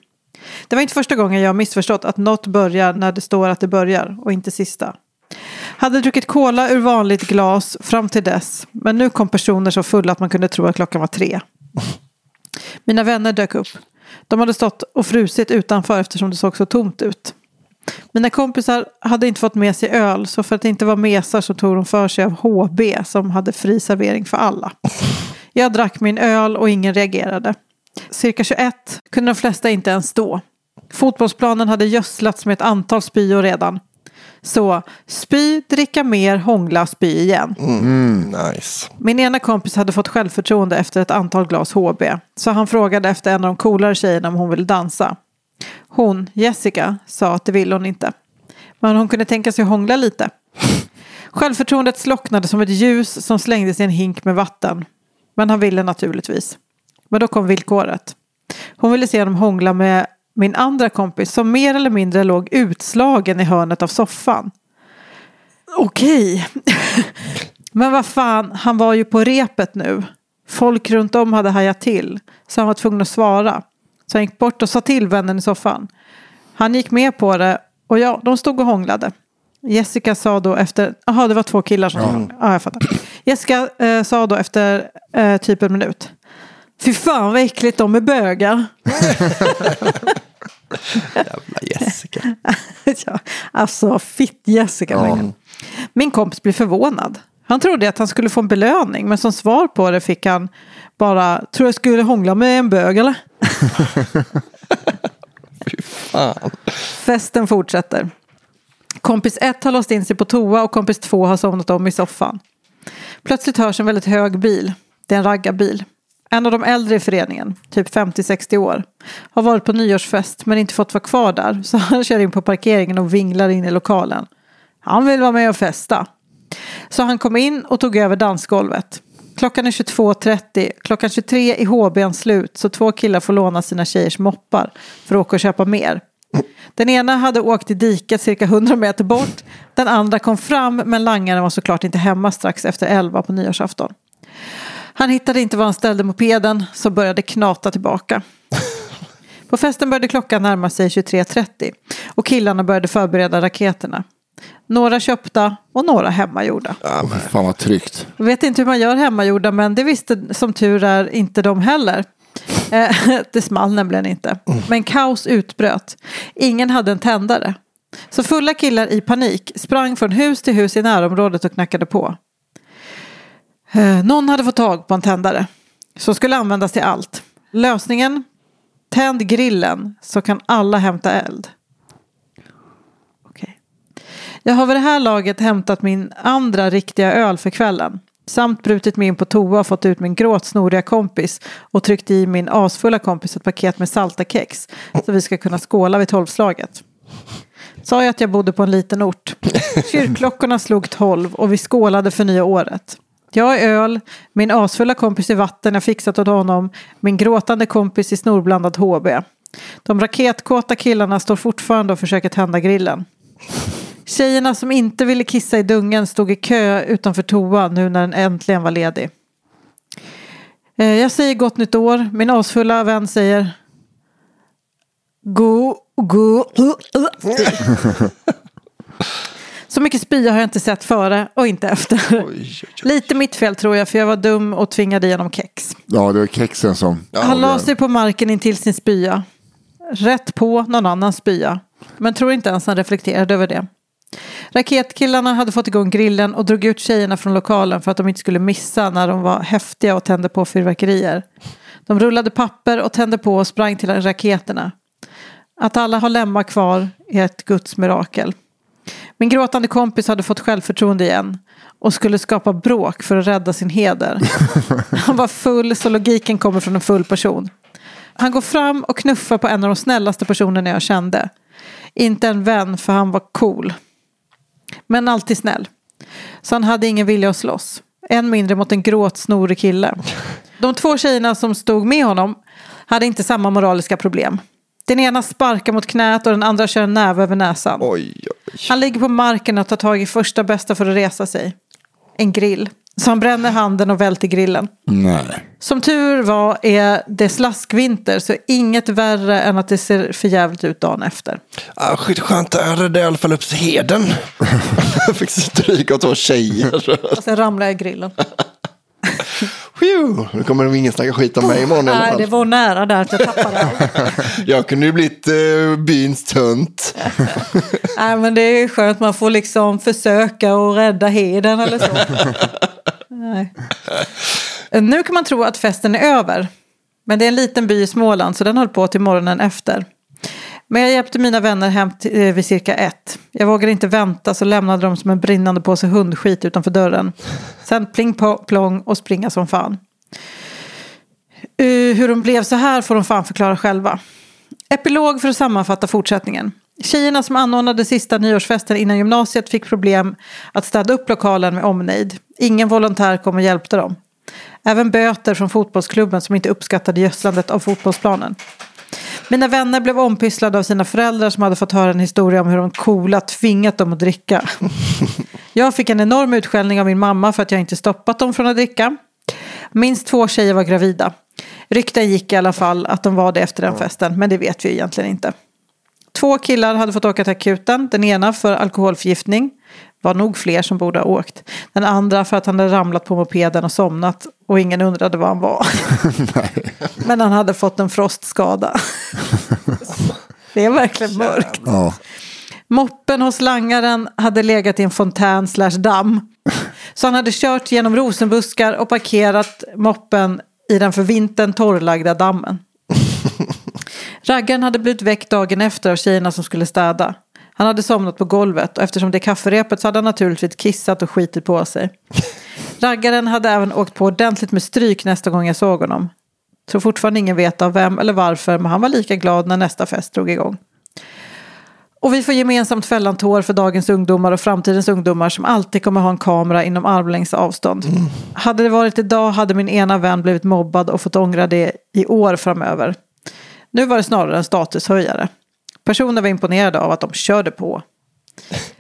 Det var inte första gången jag missförstått att något börjar när det står att det börjar och inte sista. Hade druckit cola ur vanligt glas fram till dess. Men nu kom personer så fulla att man kunde tro att klockan var tre. Mina vänner dök upp. De hade stått och frusit utanför eftersom det såg så tomt ut. Mina kompisar hade inte fått med sig öl så för att inte vara mesar så tog de för sig av HB som hade fri servering för alla. Jag drack min öl och ingen reagerade. Cirka 21 kunde de flesta inte ens stå. Fotbollsplanen hade gödslats med ett antal spyor redan. Så spy, dricka mer, hångla, spy igen. Mm, nice. Min ena kompis hade fått självförtroende efter ett antal glas HB. Så han frågade efter en av de coolare tjejerna om hon ville dansa. Hon, Jessica, sa att det ville hon inte. Men hon kunde tänka sig hångla lite. Självförtroendet slocknade som ett ljus som slängdes i en hink med vatten. Men han ville naturligtvis. Men då kom villkoret. Hon ville se honom hångla med min andra kompis som mer eller mindre låg utslagen i hörnet av soffan. Okej. Men vad fan, han var ju på repet nu. Folk runt om hade hajat till. Så han var tvungen att svara. Så han gick bort och sa till vännen i soffan. Han gick med på det och ja, de stod och hånglade. Jessica sa då efter, jaha det var två killar som sa, ja jag fattar. Jessica eh, sa då efter eh, typ en minut, fy fan vad äckligt de är bögar. Jävla Jessica. ja, alltså fitt Jessica. verkligen. Min kompis blev förvånad. Han trodde att han skulle få en belöning men som svar på det fick han bara, tror jag skulle hångla med en bög eller? Fan. Festen fortsätter. Kompis 1 har låst in sig på toa och kompis 2 har somnat om i soffan. Plötsligt hörs en väldigt hög bil. Det är en raggarbil. En av de äldre i föreningen, typ 50-60 år, har varit på nyårsfest men inte fått vara kvar där så han kör in på parkeringen och vinglar in i lokalen. Han vill vara med och festa. Så han kom in och tog över dansgolvet. Klockan är 22.30, klockan 23 är HBn slut så två killar får låna sina tjejers moppar för att åka och köpa mer. Den ena hade åkt i diket cirka 100 meter bort. Den andra kom fram men langaren var såklart inte hemma strax efter 11 på nyårsafton. Han hittade inte var han ställde mopeden så började knata tillbaka. På festen började klockan närma sig 23.30 och killarna började förbereda raketerna. Några köpta och några hemmagjorda. Fan vad tryggt. Jag vet inte hur man gör hemmagjorda men det visste som tur är inte de heller. Eh, det small nämligen inte. Men kaos utbröt. Ingen hade en tändare. Så fulla killar i panik sprang från hus till hus i närområdet och knackade på. Eh, någon hade fått tag på en tändare. Som skulle användas till allt. Lösningen? Tänd grillen så kan alla hämta eld. Okay. Jag har vid det här laget hämtat min andra riktiga öl för kvällen. Samt brutit mig in på toa och fått ut min gråtsnoriga kompis och tryckt i min asfulla kompis ett paket med salta kex. Så vi ska kunna skåla vid tolvslaget. Sa jag att jag bodde på en liten ort. Kyrkklockorna slog tolv och vi skålade för nya året. Jag är öl, min asfulla kompis i vatten jag fixat åt honom, min gråtande kompis i snorblandad HB. De raketkåta killarna står fortfarande och försöker tända grillen. Tjejerna som inte ville kissa i dungen stod i kö utanför toa nu när den äntligen var ledig. Eh, Jag säger gott nytt år. Min asfulla vän säger Go, go. Så mycket spya har jag inte sett före och inte efter. Lite mitt fel tror jag för jag var dum och tvingade igenom kex. Ja, det var kexen som... Han la sig på marken intill sin spya. Rätt på någon annans spya. Men tror inte ens han reflekterade över det. Raketkillarna hade fått igång grillen och drog ut tjejerna från lokalen för att de inte skulle missa när de var häftiga och tände på fyrverkerier. De rullade papper och tände på och sprang till raketerna. Att alla har lemmar kvar är ett Guds mirakel. Min gråtande kompis hade fått självförtroende igen och skulle skapa bråk för att rädda sin heder. Han var full så logiken kommer från en full person. Han går fram och knuffar på en av de snällaste personerna jag kände. Inte en vän för han var cool. Men alltid snäll. Så han hade ingen vilja att slåss. Än mindre mot en gråtsnorig kille. De två tjejerna som stod med honom hade inte samma moraliska problem. Den ena sparkar mot knät och den andra kör en näve över näsan. Oj, oj. Han ligger på marken och tar tag i första bästa för att resa sig. En grill. Så han bränner handen och välter grillen. Nej. Som tur var är det slaskvinter så inget värre än att det ser för jävligt ut dagen efter. Ah, skit, skönt, jag räddade i alla fall upp heden. jag fick stryk av två tjejer. Och sen ramlar jag i grillen. Phew, nu kommer de ingen snacka skit om mig imorgon Nej, det var nära där att jag tappade allt. Jag kunde ju blivit eh, byns tönt. Nej, men det är skönt. Man får liksom försöka och rädda heden eller så. Nej. Nu kan man tro att festen är över. Men det är en liten by i Småland så den höll på till morgonen efter. Men jag hjälpte mina vänner hem till, eh, vid cirka ett. Jag vågade inte vänta så lämnade de som en brinnande påse hundskit utanför dörren. Sen pling plong och springa som fan. Uh, hur de blev så här får de fan förklara själva. Epilog för att sammanfatta fortsättningen. Tjejerna som anordnade sista nyårsfesten innan gymnasiet fick problem att städa upp lokalen med omnejd. Ingen volontär kom och hjälpte dem. Även böter från fotbollsklubben som inte uppskattade gödslandet av fotbollsplanen. Mina vänner blev ompysslade av sina föräldrar som hade fått höra en historia om hur de coola tvingat dem att dricka. Jag fick en enorm utskällning av min mamma för att jag inte stoppat dem från att dricka. Minst två tjejer var gravida. Rykten gick i alla fall att de var det efter den festen, men det vet vi egentligen inte. Två killar hade fått åka till akuten. Den ena för alkoholförgiftning. Var nog fler som borde ha åkt. Den andra för att han hade ramlat på mopeden och somnat. Och ingen undrade var han var. Men han hade fått en frostskada. det är verkligen mörkt. Ja. Moppen hos langaren hade legat i en fontän slash damm. Så han hade kört genom rosenbuskar och parkerat moppen i den för vintern torrlagda dammen. Raggaren hade blivit väckt dagen efter av tjejerna som skulle städa. Han hade somnat på golvet och eftersom det är kafferepet så hade han naturligtvis kissat och skitit på sig. Raggaren hade även åkt på ordentligt med stryk nästa gång jag såg honom. Tror fortfarande ingen vet av vem eller varför men han var lika glad när nästa fest drog igång. Och vi får gemensamt fälla en tår för dagens ungdomar och framtidens ungdomar som alltid kommer ha en kamera inom armlängds avstånd. Hade det varit idag hade min ena vän blivit mobbad och fått ångra det i år framöver. Nu var det snarare en statushöjare. Personer var imponerade av att de körde på.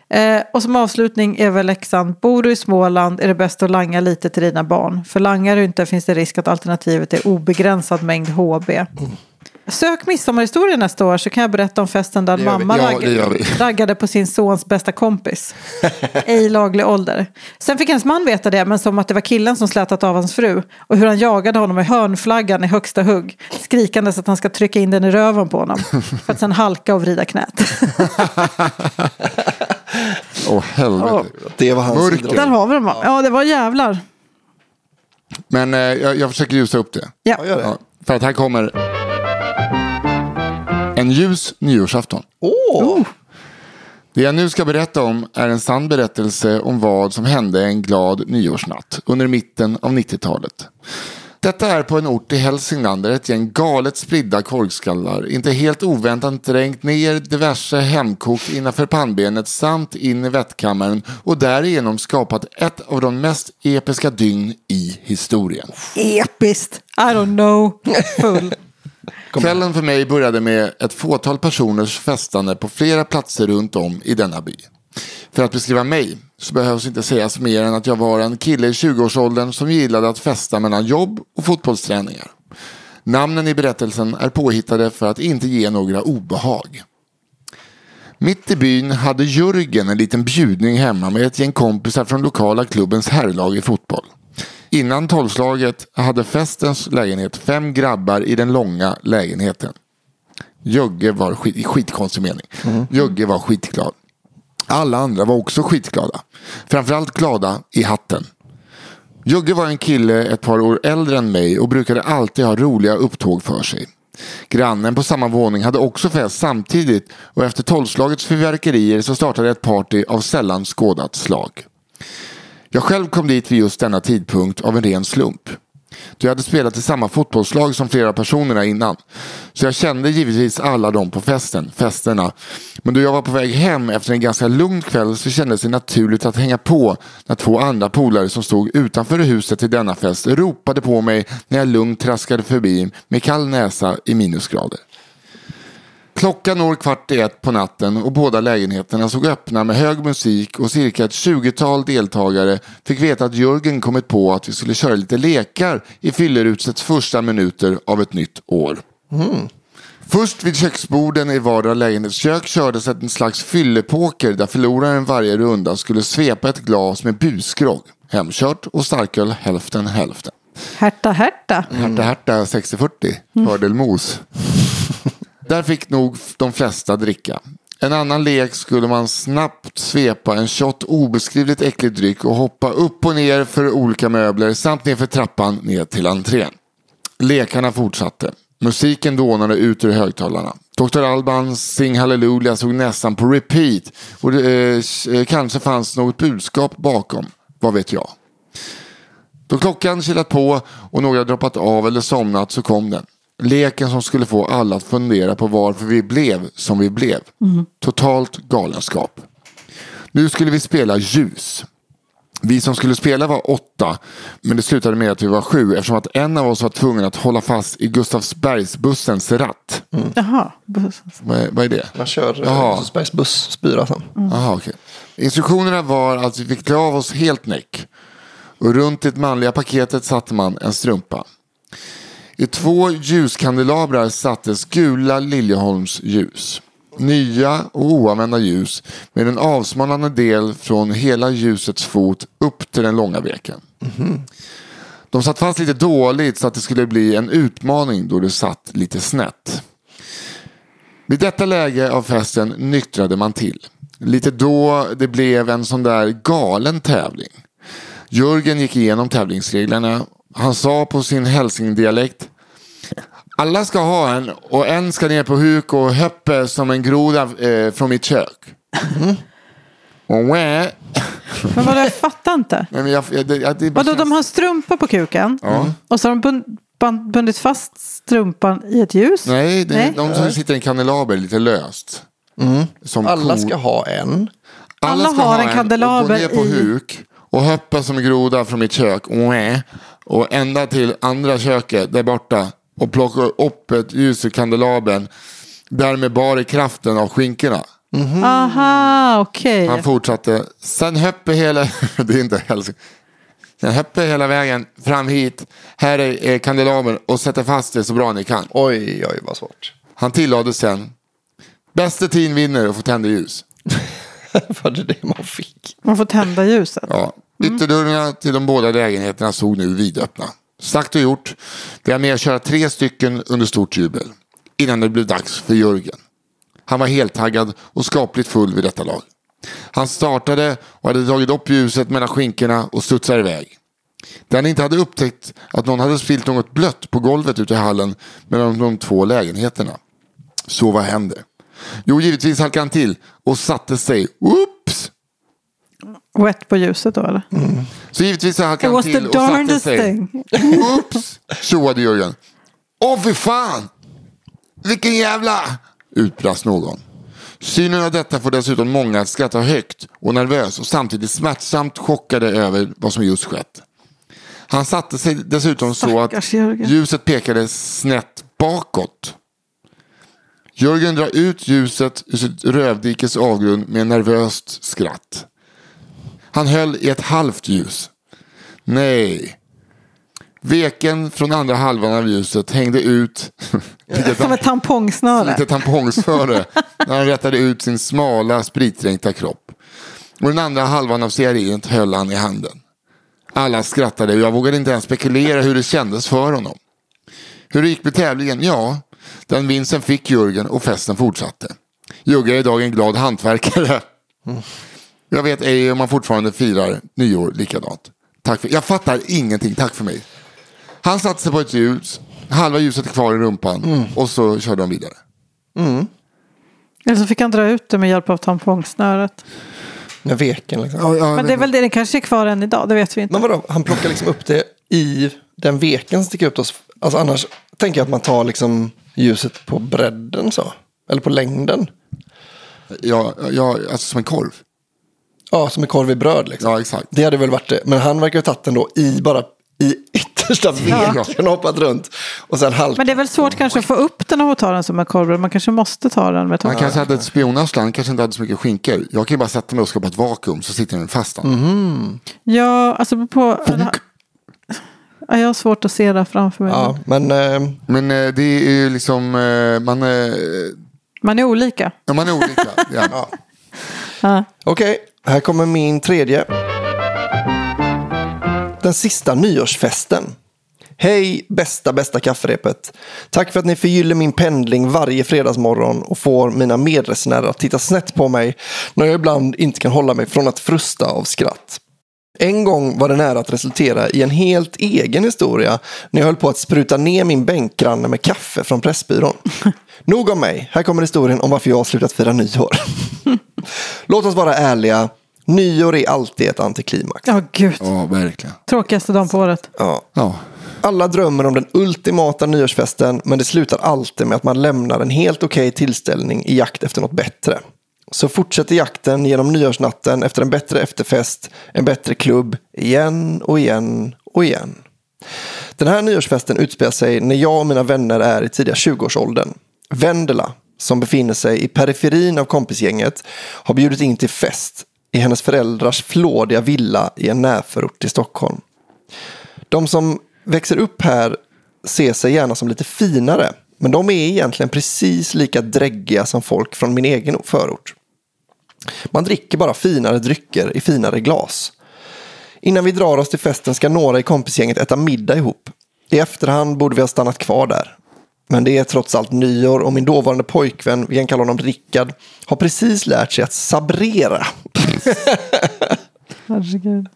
Eh, och som avslutning är väl läxan, bor du i Småland är det bäst att langa lite till dina barn. För langar du inte finns det risk att alternativet är obegränsad mängd HB. Sök midsommarhistorien nästa år så kan jag berätta om festen där mamma Ja, raggade på sin sons bästa kompis. Ej laglig ålder. Sen fick hennes man veta det, men som att det var killen som slätat av hans fru. Och hur han jagade honom med hörnflaggan i högsta hugg. Skrikandes att han ska trycka in den i röven på honom. För att sen halka och vrida knät. Åh helvete. Det var hans Mörker. idrott. Där har vi dem? Ja, det var jävlar. Men eh, jag, jag försöker ljusa upp det. Ja. Ja, gör det. Ja, för att här kommer en ljus nyårsafton. Åh! Det jag nu ska berätta om är en sann berättelse om vad som hände en glad nyårsnatt under mitten av 90-talet. Detta är på en ort i Hälsingland där ett gäng galet spridda korkskallar inte helt oväntat dränkt ner diverse hemkok innanför pannbenet samt in i vettkammaren och därigenom skapat ett av de mest episka dygn i historien. Episkt. I don't know. Full. Kvällen för mig började med ett fåtal personers festande på flera platser runt om i denna by. För att beskriva mig så behövs inte sägas mer än att jag var en kille i 20-årsåldern som gillade att festa mellan jobb och fotbollsträningar. Namnen i berättelsen är påhittade för att inte ge några obehag. Mitt i byn hade Jörgen en liten bjudning hemma med ett gäng kompisar från lokala klubbens herrlag i fotboll. Innan tolvslaget hade festens lägenhet fem grabbar i den långa lägenheten. Jögge var skit, i skitkonstig mening. Jögge var skitglad. Alla andra var också skitglada. Framförallt glada i hatten. Jugge var en kille ett par år äldre än mig och brukade alltid ha roliga upptåg för sig. Grannen på samma våning hade också fest samtidigt och efter tolvslagets fyrverkerier så startade ett party av sällan skådat slag. Jag själv kom dit vid just denna tidpunkt av en ren slump. Du hade spelat i samma fotbollslag som flera personerna innan. Så jag kände givetvis alla dem på festen, festerna. Men då jag var på väg hem efter en ganska lugn kväll så kändes det naturligt att hänga på när två andra polare som stod utanför huset till denna fest ropade på mig när jag lugnt traskade förbi med kall näsa i minusgrader. Klockan når kvart i ett på natten och båda lägenheterna såg öppna med hög musik och cirka ett tjugotal deltagare fick veta att Jörgen kommit på att vi skulle köra lite lekar i fyllerusets första minuter av ett nytt år. Först vid köksborden i vardera lägenhetskök kördes en slags fyllepoker där förloraren varje runda skulle svepa ett glas med busgrogg, hemkört och starköl hälften hälften. Härta, härta. Herta Herta 60-40, fördel mos. Där fick nog de flesta dricka. En annan lek skulle man snabbt svepa en shot obeskrivligt äcklig dryck och hoppa upp och ner för olika möbler samt ner för trappan ner till entrén. Lekarna fortsatte. Musiken dånade ut ur högtalarna. Dr. Albans Sing Hallelujah såg nästan på repeat och det eh, kanske fanns något budskap bakom. Vad vet jag. Då klockan kilat på och några droppat av eller somnat så kom den. Leken som skulle få alla att fundera på varför vi blev som vi blev. Totalt galenskap. Nu skulle vi spela ljus. Vi som skulle spela var åtta, men det slutade med att vi var sju eftersom att en av oss var tvungen att hålla fast i Gustavsbergsbussens ratt. Jaha. Vad, är, vad är det? Man kör Jaha. Rosersbergs buss, spyr sen. Aha, okej. Instruktionerna var att vi fick klä av oss helt näck. Och runt det manliga paketet satte man en strumpa. I två ljuskandelabrar sattes gula Liljeholms ljus. nya och oanvända ljus med en avsmalnande del från hela ljusets fot upp till den långa veken. De satt fast lite dåligt så att det skulle bli en utmaning då det satt lite snett. Vid detta läge av festen nyktrade man till. Lite då det blev en sån där galen tävling. Jörgen gick igenom tävlingsreglerna. Han sa på sin hälsingdialekt. Alla ska ha en och en ska ner på huk och höppe som en groda eh, från mitt kök. Och wä. Men vadå, jag fattar inte. Nej, men jag, jag, det, det bara Vadå, känns- de har strumpa på kuken Ja. och så har de bund, band, bundit fast strumpan i ett ljus. Nej, det, Nej. de som sitter i en kandelaber lite löst. Som Alla ko- ska ha en. Alla ska har ha en kandelaber och gå ner på i- huk och hoppa som en groda från mitt kök. Och ända till andra köket där borta och plocka upp ett ljus i kandelabern. Därmed bar i kraften av skinkorna. Aha, okej. Han fortsatte. Sen höppe hela... det är inte hälsing. Sen höppe hela vägen fram hit. Här är kandelabern och sätter fast det så bra ni kan. Oj, oj, vad svårt. Han tillade sen. Bästa team vinner och får tända ljus. Var det det man fick? Man får tända ljuset. Ja. Ytterdörrarna till de båda lägenheterna stod nu vidöppna. Sagt och gjort. Det är med att köra tre stycken under stort jubel. Innan det blev dags för Jörgen. Han var helt taggad och skapligt full vid detta lag. Han startade och hade dragit upp ljuset mellan skinkorna och studsade iväg. Där han inte hade upptäckt att någon hade spillt något blött på golvet ute i hallen mellan de två lägenheterna. Så vad hände? Jo, givetvis halkade han till och satte sig. Oops! Wet på ljuset då eller? Så givetvis så It halkade han till och satte sig. Oops! Tjoade Jörgen. Åh fy fan! Vilken jävla... Utbrast någon. Synen av detta får dessutom många att skratta högt och nervös och samtidigt smärtsamt chockade över vad som just skett. Han satte sig dessutom så att Stackars Jörgen. ljuset pekade snett bakåt. Jörgen drar ut ljuset ur sitt rövdikes avgrund med en nervöst skratt. Han höll i ett halvt ljus. Nej. Veken från andra halvan av ljuset hängde ut Som ett tampongsnöre. lite tampongsföre när han rättade ut sin smala spritdränkta kropp. Och den andra halvan av stearinet höll han i handen. Alla skrattade och jag vågade inte ens spekulera hur det kändes för honom. Hur det gick med tävlingen? Ja, den vinsten fick Jörgen och festen fortsatte. Jugge är idag en glad hantverkare. Jag vet ej om man fortfarande firar nyår likadant. Tack för, jag fattar ingenting, tack för mig. Han satte sig på ett ljus, halva ljuset är kvar i rumpan och så körde de vidare. Eller så fick han dra ut det med hjälp av tampongsnöret. Med veken liksom. Ja, ja, Men det är väl det, det kanske är kvar än idag, det vet vi inte. Men vadå, han plockar liksom upp det i den veken som sticker ut oss. Alltså annars tänker jag att man tar liksom ljuset på bredden så. Eller på längden. ja, ja, alltså som en korv. Ja, som en korv i bröd liksom. Ja, exakt. Det hade väl varit det. Men han verkar ha tagit den då i bara i yttersta veken och hoppat runt. Och sen halkat. Men det är väl svårt kanske att få upp den och ta den som en korvbröd. Man kanske måste ta den med Han tång. kanske hade ett spionarsle, han kanske inte hade så mycket skinkor. Jag kan ju bara sätta mig och skapa ett vakuum så sitter den fast. Ja, alltså på... Ja, jag har svårt att se det framför mig. Ja, men eh, Men eh, det är ju liksom, eh, man, eh, Man är olika. ja, man är olika. Ja. okej, här kommer min tredje. Den sista nyårsfesten. Hej bästa bästa kafferepet. Tack för att ni förgyller min pendling varje fredagsmorgon och får mina medresenärer att titta snett på mig när jag ibland inte kan hålla mig från att frusta av skratt. En gång var det nära att resultera i en helt egen historia när jag höll på att spruta ner min bänkgranne med kaffe från Pressbyrån. Nog om mig, här kommer historien om varför jag har slutat fira nyår. Låt oss vara ärliga, nyår är alltid ett antiklimax. Ja, gud. ja, verkligen. Tråkigaste dagen på året. Ja. Ja. Alla drömmer om den ultimata nyårsfesten men det slutar alltid med att man lämnar en helt okej tillställning i jakt efter något bättre. Så fortsätter jakten genom nyårsnatten efter en bättre efterfest, en bättre klubb, igen och igen och igen. Den här nyårsfesten utspelar sig när jag och mina vänner är i tidiga 20-årsåldern. Vendela, som befinner sig i periferin av kompisgänget, har bjudit in till fest i hennes föräldrars flådiga villa i en närförort till Stockholm. De som växer upp här ser sig gärna som lite finare men de är egentligen precis lika dräggiga som folk från min egen förort. Man dricker bara finare drycker i finare glas. Innan vi drar oss till festen ska några i kompisgänget äta middag ihop. I efterhand borde vi ha stannat kvar där. Men det är trots allt nyår och min dåvarande pojkvän, vi kan kalla honom Rickard, har precis lärt sig att sabrera. Herregud.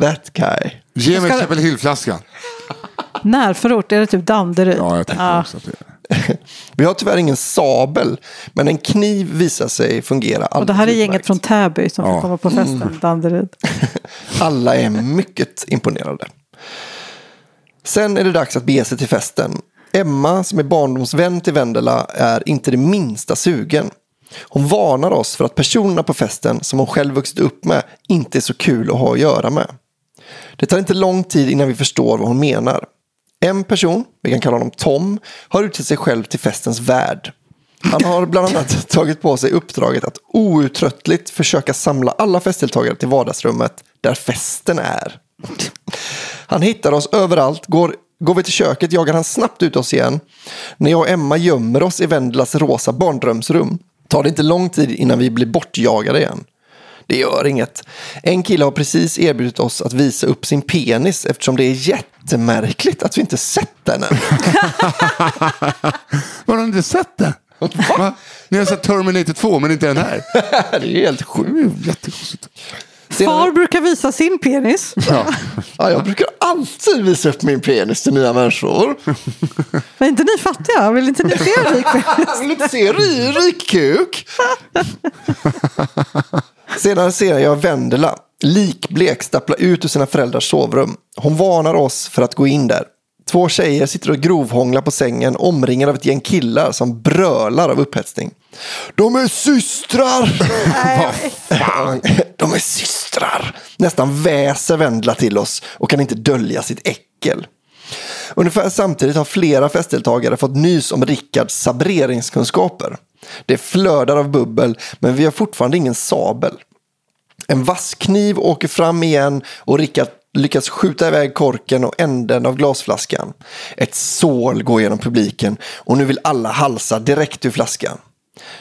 That guy. Ge mig ska- Chapel Hill-flaskan. Närförort, är det typ Danderyd? Ja, jag tänkte Ja. också att det är. Vi har tyvärr ingen sabel, men en kniv visar sig fungera Och det här är gänget utmärkt. från Täby som Ja. får komma på festen. Danderyd. Alla är mycket imponerade. Sen är det dags att bege sig till festen. Emma, som är barndomsvän till Vendela, är inte det minsta sugen. Hon varnar oss för att personerna på festen som hon själv vuxit upp med inte är så kul att ha att göra med. Det tar inte lång tid innan vi förstår vad hon menar. En person, vi kan kalla honom Tom, har utsett sig själv till festens värd. Han har bland annat tagit på sig uppdraget att outtröttligt försöka samla alla festdeltagare till vardagsrummet där festen är. Han hittar oss överallt, går, går vi till köket jagar han snabbt ut oss igen. När jag och Emma gömmer oss i Vendelas rosa barndrömsrum tar det inte lång tid innan vi blir bortjagade igen. Det gör inget. En kille har precis erbjudit oss att visa upp sin penis eftersom det är jättemärkligt att vi inte sett den än. Har du inte sett den? Va? Ni har sett Terminator 2 men inte den här. det är helt sjukt. Är jättekonstigt. Far brukar visa sin penis. Ja. Ja, jag brukar alltid visa upp min penis till nya människor. Men inte ni fattiga? Vill inte ni se en rik penis? Jag vill inte se ry, rik kuk. Senare ser jag Vendela, likblek, stappla ut ur sina föräldrars sovrum. Hon varnar oss för att gå in där. Två tjejer sitter och grovhånglar på sängen omringade av ett gäng killar som brölar av upphetsning. De är systrar! De är systrar! Nästan väser Vendela till oss och kan inte dölja sitt äckel. Ungefär samtidigt har flera festdeltagare fått nys om Rickards sabreringskunskaper. Det flödar av bubbel, men vi har fortfarande ingen sabel. En vass kniv åker fram igen och Rickard lyckas skjuta iväg korken och änden av glasflaskan. Ett sål går genom publiken och nu vill alla halsa direkt ur flaskan.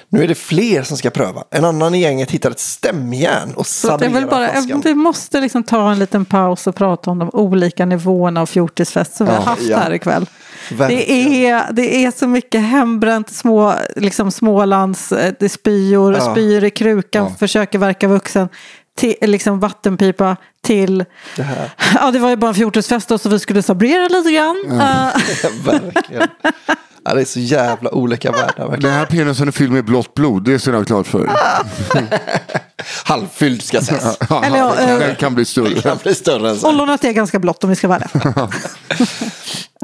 Nu är det fler som ska pröva. En annan i gänget hittar ett stämjärn och bara, flaskan. vi måste liksom ta en liten paus och prata om de olika nivåerna av fjortisfest som vi har haft ja. här ikväll. Det är, det är så mycket hembränt, små, liksom Smålands, eh, det spyor, Ja. spyr i krukan, försöker verka vuxen. Till, liksom vattenpipa till, Det här. ja det var ju bara en fjortisfest då så vi skulle sabrera lite grann. Eh, Verkligen. Ja, det är så jävla olika världar. Verkligen. Den här penisen är fylld med blått blod, det är jag klart för. Halvfylld ska sägas. Ja, Eller ja, den eh, kan bli Det större. kan bli större. Ollonet är ganska blått om vi ska vara ärliga.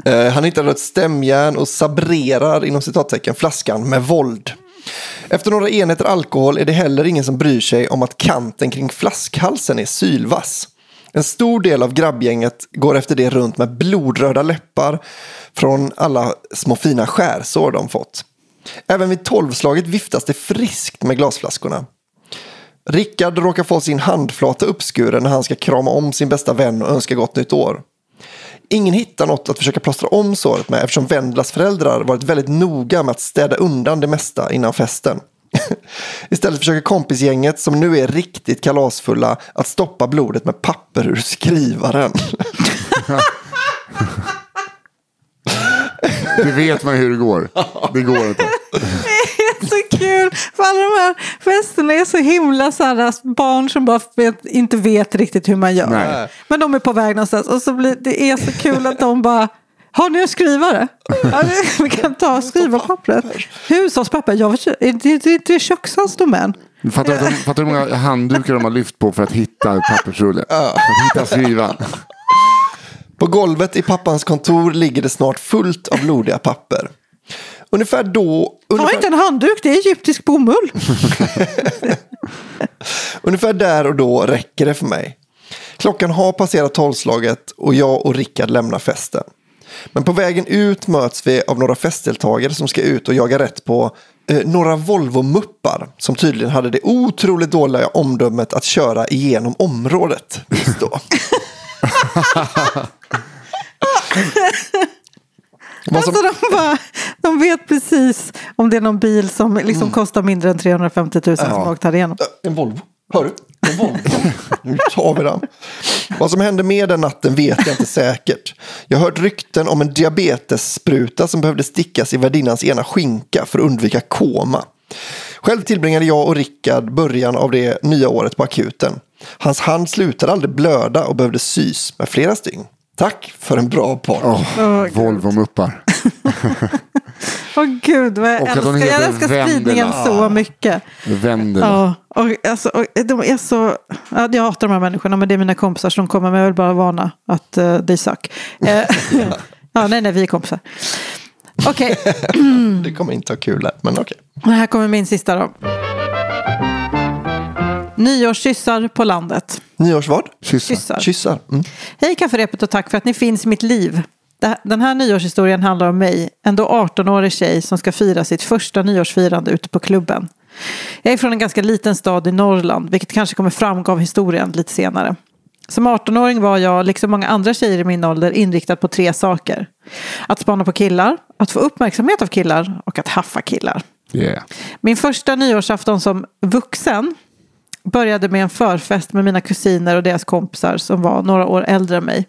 Eh, Han hittar ett stämjärn och sabrerar inom citattecken flaskan med våld. Efter några enheter alkohol är det heller ingen som bryr sig om att kanten kring flaskhalsen är sylvass. En stor del av grabbgänget går efter det runt med blodröda läppar från alla små fina skärsår de fått. Även vid tolvslaget viftas det friskt med glasflaskorna. Rickard råkar få sin handflata uppskuren när han ska krama om sin bästa vän och önska gott nytt år. Ingen hittar något att försöka plåstra om såret med eftersom Vendlas föräldrar varit väldigt noga med att städa undan det mesta innan festen. Istället försöker kompisgänget, som nu är riktigt kalasfulla, att stoppa blodet med papper ur skrivaren. Det vet man hur det går. Det går inte. Det är så kul, för alla de här festerna är så himla så här, alltså, barn som bara vet, inte vet riktigt hur man gör. Nej. Men de är på väg någonstans och så blir det är så kul att de bara har ni en skrivare? Vi kan ta skrivarpappret. Hushållspapper, jag vet, inte, det, det, det är köksans domän. Fattar du, att de, fattar du hur många handdukar de har lyft på för att hitta pappersrulle? För att hitta skrivan. På golvet i pappans kontor ligger det snart fullt av blodiga papper. Ungefär då... Ta Ungefär... inte en handduk, det är egyptisk bomull. Ungefär där och då räcker det för mig. Klockan har passerat tolvslaget och jag och Rickard lämnar festen. Men på vägen ut möts vi av några festdeltagare som ska ut och jaga rätt på eh, några Volvo-muppar som tydligen hade det otroligt dåliga omdömet att köra igenom området just då. Vad som, Alltså de bara, De vet precis om det är någon bil som liksom kostar mindre än 350 000 som har åkt här igenom. En Volvo. Hör du? En Volvo. Nu tar vi den. Vad som hände med den natten vet jag inte säkert. Jag har hört rykten om en diabetesspruta som behövde stickas i värdinnans ena skinka för att undvika koma. Själv tillbringade jag och Rickard början av det nya året på akuten. Hans hand slutade aldrig blöda och behövde sys med flera stygn. Tack för en bra podd. Åh, Volvo-muppar. Åh gud, vad jag Och älskar, jag älskar spridningen så mycket. Vendela. Ja, och, alltså, och de är så... Ja, jag hatar de här människorna, men det är mina kompisar som kommer. Men jag vill bara varna att uh, they suck. Ja, nej, nej, vi är kompisar. Okej, Det kommer inte ha kul här, men okej. här kommer min sista då. Nyårskyssar på landet. Nyårsvad? Kyssar. Kyssar. Kyssar. Mm. Hej kafferepet och tack för att ni finns i mitt liv. Den här nyårshistorien handlar om mig, en då 18-årig tjej som ska fira sitt första nyårsfirande ute på klubben. Jag är från en ganska liten stad i Norrland, vilket kanske kommer framgå av historien lite senare. Som 18-åring var jag, liksom många andra tjejer i min ålder, inriktad på tre saker. Att spana på killar, att få uppmärksamhet av killar och att haffa killar. Yeah. Min första nyårsafton som vuxen började med en förfest med mina kusiner och deras kompisar som var några år äldre än mig.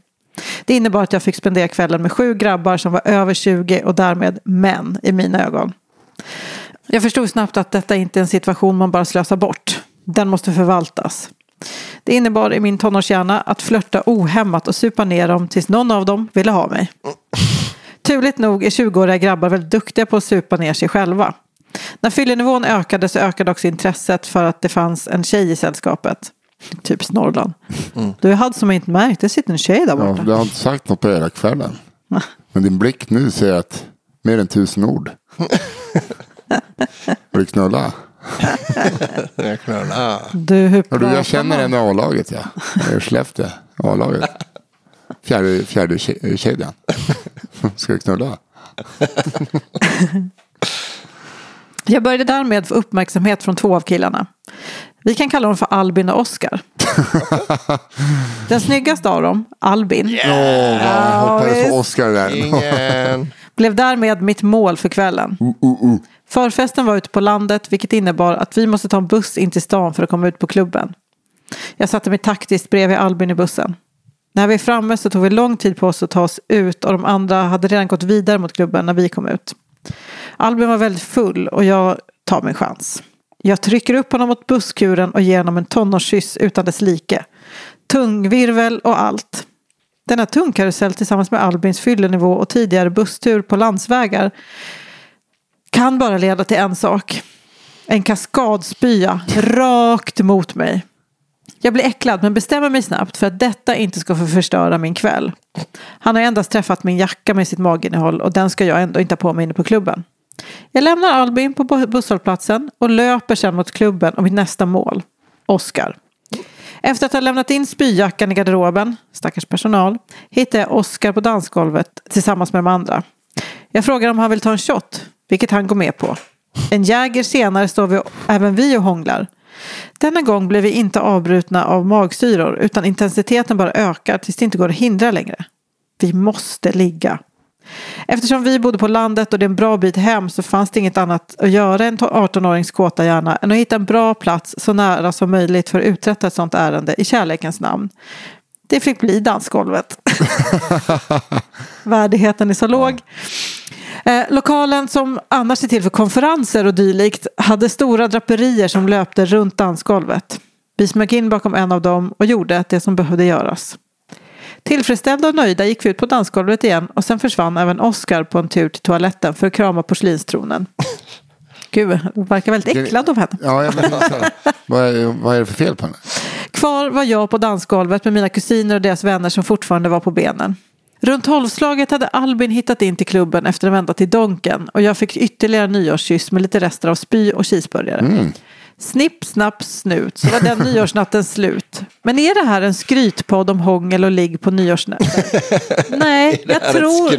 Det innebar att jag fick spendera kvällen med sju grabbar som var över 20 och därmed män i mina ögon. Jag förstod snabbt att detta inte är en situation man bara slösar bort. Den måste förvaltas. Det innebar i min tonårshjärna att flörta ohämmat och supa ner dem tills någon av dem ville ha mig. Turligt nog är 20-åriga grabbar väldigt duktiga på att supa ner sig själva. När fyllenivån ökade så ökade också intresset för att det fanns en tjej i sällskapet. Typ Norrland. Du hade som inte märkt, det sitter en tjej där Ja, borta. du har inte sagt något på hela kvällen. Men din blick nu säger att mer än tusen ord. Har du knulla? Jag knullar. Du, hur Ja, du, jag känner en A-laget ja. Jag är Skellefteå. A-laget. Fjärde, fjärde ke- kedjan. Ska du knulla? Jag började därmed få uppmärksamhet från två av killarna. Vi kan kalla dem för Albin och Oscar. Den snyggaste av dem, Albin, Åh, vad hoppades på Oscar där. Ingen. blev därmed mitt mål för kvällen. Förfesten var ute på landet vilket innebar att vi måste ta en buss in till stan för att komma ut på klubben. Jag satte mig taktiskt bredvid Albin i bussen. När vi är framme så tog vi lång tid på oss att ta oss ut och de andra hade redan gått vidare mot klubben när vi kom ut. Albin var väldigt full och jag tar min chans. Jag trycker upp honom mot busskuren och ger honom en tonårskyss utan dess like. Tungvirvel och allt. Denna tungkarusell tillsammans med Albins fyllenivå och tidigare busstur på landsvägar kan bara leda till en sak. En kaskadspya rakt mot mig. Jag blir äcklad men bestämmer mig snabbt för att detta inte ska få förstöra min kväll. Han har endast träffat min jacka med sitt maginnehåll och den ska jag ändå inte ha på mig inne på klubben. Jag lämnar Albin på busshållplatsen och löper sedan mot klubben och mitt nästa mål. Oscar. Efter att ha lämnat in spyjackan i garderoben, stackars personal, hittar jag Oscar på dansgolvet tillsammans med de andra. Jag frågar om han vill ta en shot, vilket han går med på. En Jäger senare står vi även vi och hånglar. Denna gång blir vi inte avbrutna av magsyror utan intensiteten bara ökar tills det inte går att hindra längre. Vi måste ligga. Eftersom vi bodde på landet och det är en bra bit hem så fanns det inget annat att göra en 18-årings kåta hjärna än att hitta en bra plats så nära som möjligt för att uträtta ett sånt ärende i kärlekens namn. Det fick bli dansgolvet. Värdigheten är så låg. Eh, lokalen som annars är till för konferenser och dylikt hade stora draperier som löpte runt dansgolvet. Vi smög in bakom en av dem och gjorde det som behövde göras. Tillfredsställda och nöjda gick vi ut på dansgolvet igen och sen försvann även Oscar på en tur till toaletten för att krama porslinstronen. Gud, du verkar väldigt äcklad av henne. Ja, jag tänkte så här. vad, är, vad är det för fel på henne? Kvar var jag på dansgolvet med mina kusiner och deras vänner som fortfarande var på benen. Runt tolvslaget hade Albin hittat in till klubben efter en vända till Donken och jag fick ytterligare nyårskyss med lite rester av spy och cheeseburgare. Snipp, snapp, snut så var den nyårsnatten slut. Men är det här en skrytpodd om hångel och ligg på nyårsnätter? Nej, jag tror...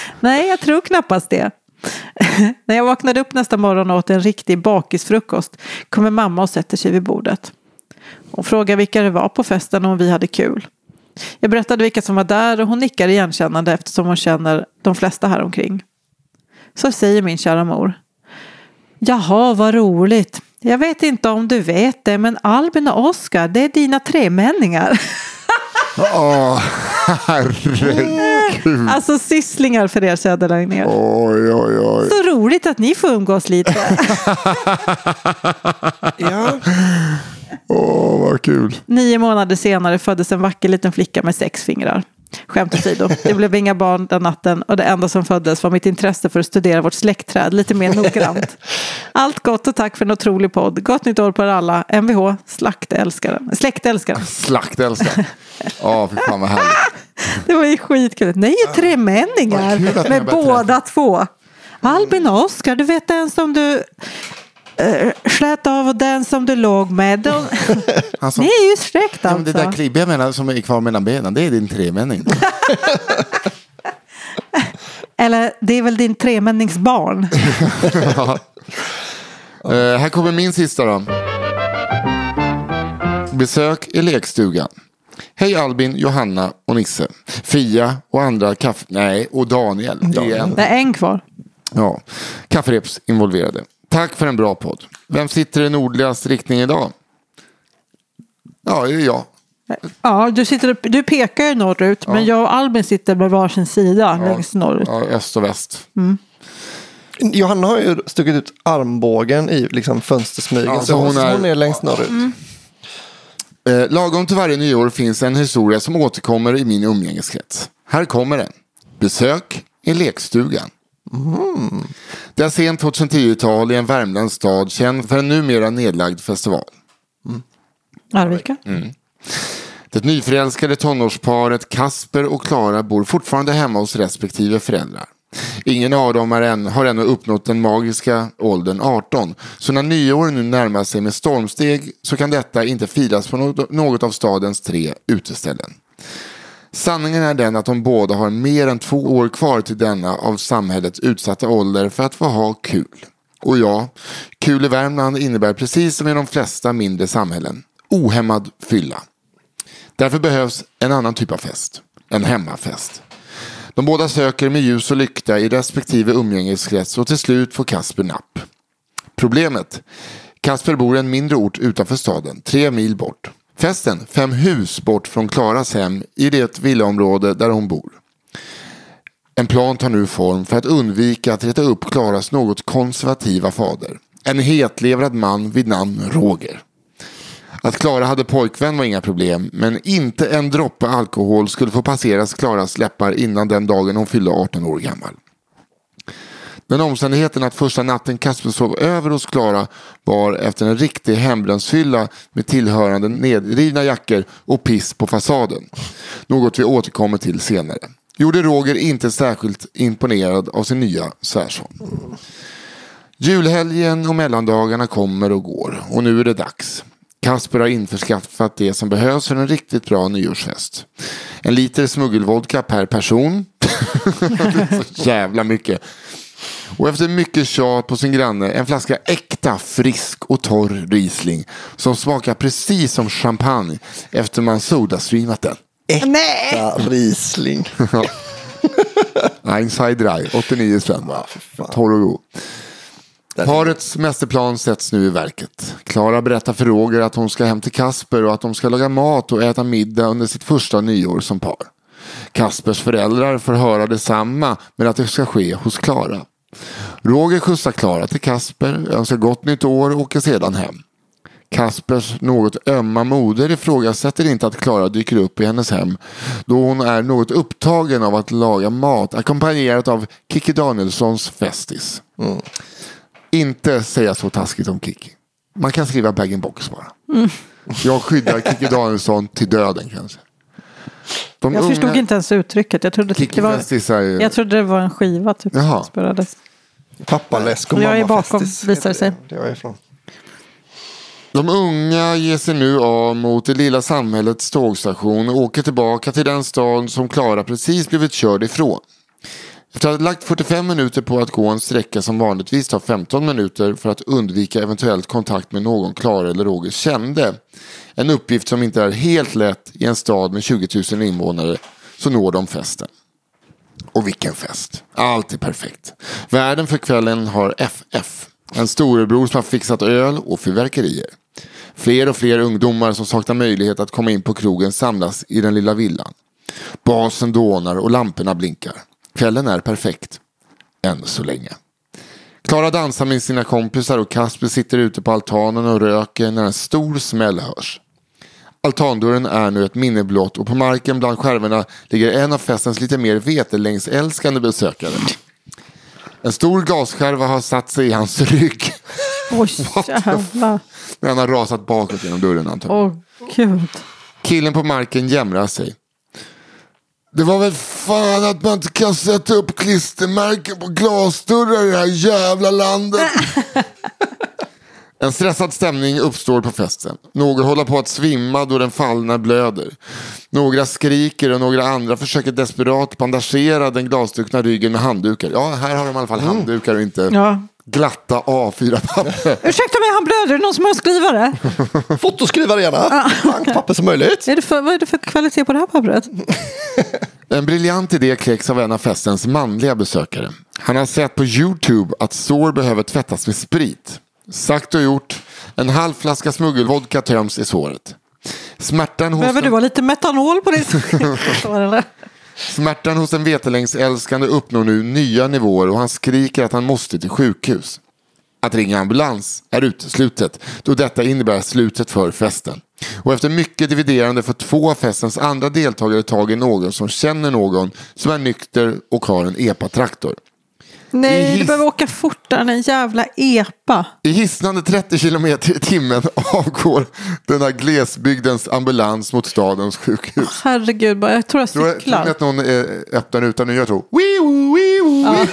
Nej, jag tror knappast det. När jag vaknade upp nästa morgon och åt en riktig bakisfrukost kommer mamma och sätter sig vid bordet. Hon frågar vilka det var på festen och om vi hade kul. Jag berättade vilka som var där och hon nickar igenkännande eftersom hon känner de flesta här omkring. så säger min kära mor. Jaha, vad roligt. Jag vet inte om du vet det, men Albin och Oskar, det är dina tremänningar. Åh, herregud. Alltså sysslingar för er söderlänningar. Oj, oj, oj. Så roligt att ni får umgås lite. Ja. Åh, vad kul. Nio månader senare föddes en vacker liten flicka med sex fingrar. Skämt åsido, det blev inga barn den natten och det enda som föddes var mitt intresse för att studera vårt släktträd lite mer noggrant. Allt gott och tack för en otrolig podd. Gott nytt år på er alla. Mvh, slaktälskaren. Släktälskaren. Slaktälskare. Ja, fy fan vad härligt. Det var ju skitkul. Tremänningar ni har med börjat båda två. Albin och Oskar, du vet den som du slät av och den som du låg med. De, Alltså, ni är ju släkt ja, men det alltså. där klibbiga menar, som är kvar mellan benen, det är din tremänning. Eller det är väl din tremänningsbarn. Eh, här kommer min sista då. Besök i lekstugan. Hej Albin, Johanna och Nisse. Fia och andra kaffe... Nej, och Daniel. Igen. Det är en kvar. Ja, kaffereps involverade. Tack för en bra podd. Vem sitter i nordligast riktning idag? Ja, det är jag. Ja, du, sitter, du pekar ju norrut, men jag och Albin sitter med varsin sida längst norrut. Ja, öst och väst. Johanna har ju stuckit ut armbågen i liksom fönstersmygen. Ja, så så hon, är... hon är längst norrut. Eh, lagom till varje nyår finns en historia som återkommer i min umgängeskrets. Här kommer den. Besök i lekstugan. Det är sent 2010-tal i en värmländsk stad känd för en numera nedlagd festival. Arvika. Det nyförälskade tonårsparet Kasper och Klara bor fortfarande hemma hos respektive föräldrar. Ingen av dem är än, har ännu uppnått den magiska åldern 18. Så när nyår nu närmar sig med stormsteg så kan detta inte firas på något av stadens tre uteställen. Sanningen är den att de båda har mer än två år kvar till denna av samhällets utsatta ålder för att få ha kul. Och ja, kul i Värmland innebär precis som i de flesta mindre samhällen, ohämmad fylla. Därför behövs en annan typ av fest, en hemmafest. De båda söker med ljus och lykta i respektive umgängeskrets och till slut får Kasper napp. Problemet? Kasper bor i en mindre ort utanför staden, tre mil bort. Festen, fem hus bort från Klaras hem i det villaområde där hon bor. En plan tar nu form för att undvika att reta upp Klaras något konservativa fader. En hetlevrad man vid namn Roger. Att Klara hade pojkvän var inga problem, men inte en droppe alkohol skulle få passeras Klaras läppar innan den dagen hon fyllde 18 år gammal. Men omständigheten att första natten Kasper sov över hos Klara var efter en riktig hembrännsfylla med tillhörande nedrivna jackor och piss på fasaden. Något vi återkommer till senare. Gjorde Roger inte särskilt imponerad av sin nya svärson. Julhelgen och mellandagarna kommer och går och nu är det dags. Kasper har införskaffat det som behövs för en riktigt bra nyårsfest. En liter smuggelvodka per person. det är så jävla mycket. Och efter mycket tjat på sin granne en flaska äkta, frisk och torr Riesling som smakar precis som champagne efter man sodastreamat den. Äkta Riesling. Einside Dry, 89 spänn bara. Torr och god. Parets mästerplan sätts nu i verket. Klara berättar för Roger att hon ska hem till Kasper och att de ska laga mat och äta middag under sitt första nyår som par. Kaspers föräldrar får höra detsamma men att det ska ske hos Klara. Roger skjutsar Klara till Kasper, önskar gott nytt år och åker sedan hem. Kaspers något ömma moder ifrågasätter inte att Klara dyker upp i hennes hem då hon är något upptagen av att laga mat ackompanjerat av Kikki Danielssons Festis. Inte säga så taskigt om Kikki. Man kan skriva bag-in-box bara. Jag skyddar Kikki Danielsson till döden kanske. De Jag förstod inte ens uttrycket. Jag trodde, det var, är jag trodde det var en skiva. Typ, Jaha. som spelades. Pappaläsk och Och jag är mammafestis bakom, visar det sig. heter Det Det är jag ifrån. De unga ger sig nu av mot det lilla samhällets tågstation och åker tillbaka till den stad som Klara precis blivit körd ifrån. Efter att ha lagt 45 minuter på att gå en sträcka som vanligtvis tar 15 minuter för att undvika eventuellt kontakt med någon Klara eller Roger kände. En uppgift som inte är helt lätt i en stad med 20 000 invånare så når de festen. Och vilken fest. Allt är perfekt. Värden för kvällen har FF. En storebror som har fixat öl och fyrverkerier. Fler och fler ungdomar som saknar möjlighet att komma in på krogen samlas i den lilla villan. Basen dånar och lamporna blinkar. Kvällen är perfekt. Än så länge. Klara dansar med sina kompisar och Kasper sitter ute på altanen och röker när en stor smäll hörs. Altandörren är nu ett minne blott och på marken bland skärvorna ligger en av festens lite mer vetelängdsälskande besökare. En stor gasskärva har satt sig i hans rygg. Oj, jävlar. När han har rasat bakåt genom dörren antagligen. Åh, gud. Killen på marken jämrar sig. Det var väl fan att man inte kan sätta upp klistermärken på glasdörrar i det här jävla landet. En stressad stämning uppstår på festen. Några håller på att svimma då den fallna blöder. Några skriker och några andra försöker desperat bandagera den glasstuckna ryggen med handdukar. Ja, här har de i alla fall handdukar och inte Ja. glatta A4-papper. Ursäkta mig, han blöder. Är det någon som har en skrivare? Fotoskrivare gärna. Blankt papper som möjligt. Är det för, vad är det för kvalitet på det här pappret? En briljant idé kläcks av en av festens manliga besökare. Han har sett på YouTube att sår behöver tvättas med sprit. Sagt och gjort. En halv flaska smuggelvodka töms i såret. Smärtan hos, Behöver du ha lite metanol på ditt sår, smärtan hos en vetelängdsälskande uppnår nu nya nivåer och han skriker att han måste till sjukhus. Att ringa ambulans är uteslutet då detta innebär slutet för festen. Och efter mycket dividerande får två av festens andra deltagare tag i någon som känner någon som är nykter och har en epatraktor. Nej, Hiss. du behöver åka fortare än en jävla epa. I hisnande 30 kilometer i timmen avgår denna glesbygdens ambulans mot stadens sjukhus. Herregud, bara, jag tror jag Tror jag- tror ni cyklar. att någon eh, öppnar rutan nu? Jag tror. Wee-woo.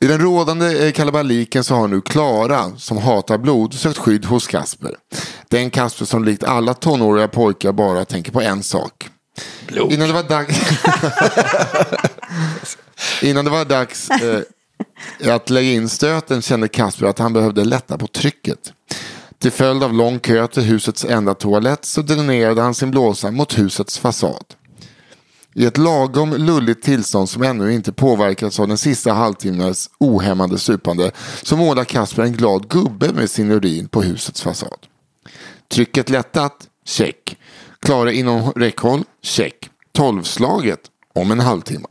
I den rådande eh, kalabaliken så har nu Klara, som hatar blod, sökt skydd hos Kasper. Den Kasper som likt alla tonåriga pojkar bara tänker på en sak. Blod. Innan det var dags, Innan det var dags eh, att lägga in stöten kände Kasper att han behövde lätta på trycket. Till följd av lång kö till husets enda toalett så dränerade han sin blåsa mot husets fasad. I ett lagom lulligt tillstånd som ännu inte påverkats av den sista halvtimmes ohämmade supande så målar Kasper en glad gubbe med sin urin på husets fasad. Trycket lättat? Check. Klara inom räckhåll? Check. Tolvslaget? Om en halvtimme.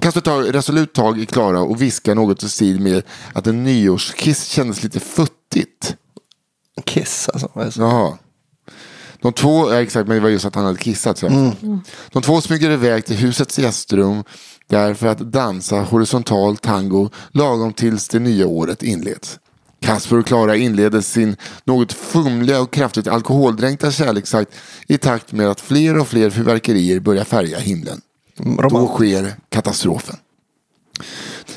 Kasper tar resolut tag i Klara och viskar något i stil med att en nyårskiss kändes lite futtigt. Kiss alltså. Jaha. De två, ja, exakt, men det var just att han hade kissat. Så. De två smyger iväg till husets gästrum där för att dansa horisontal tango lagom tills det nya året inleds. Kasper och Klara inleder sin något fumliga och kraftigt alkoholdränkta kärleksakt i takt med att fler och fler fyrverkerier börjar färga himlen. Då Roman. sker katastrofen.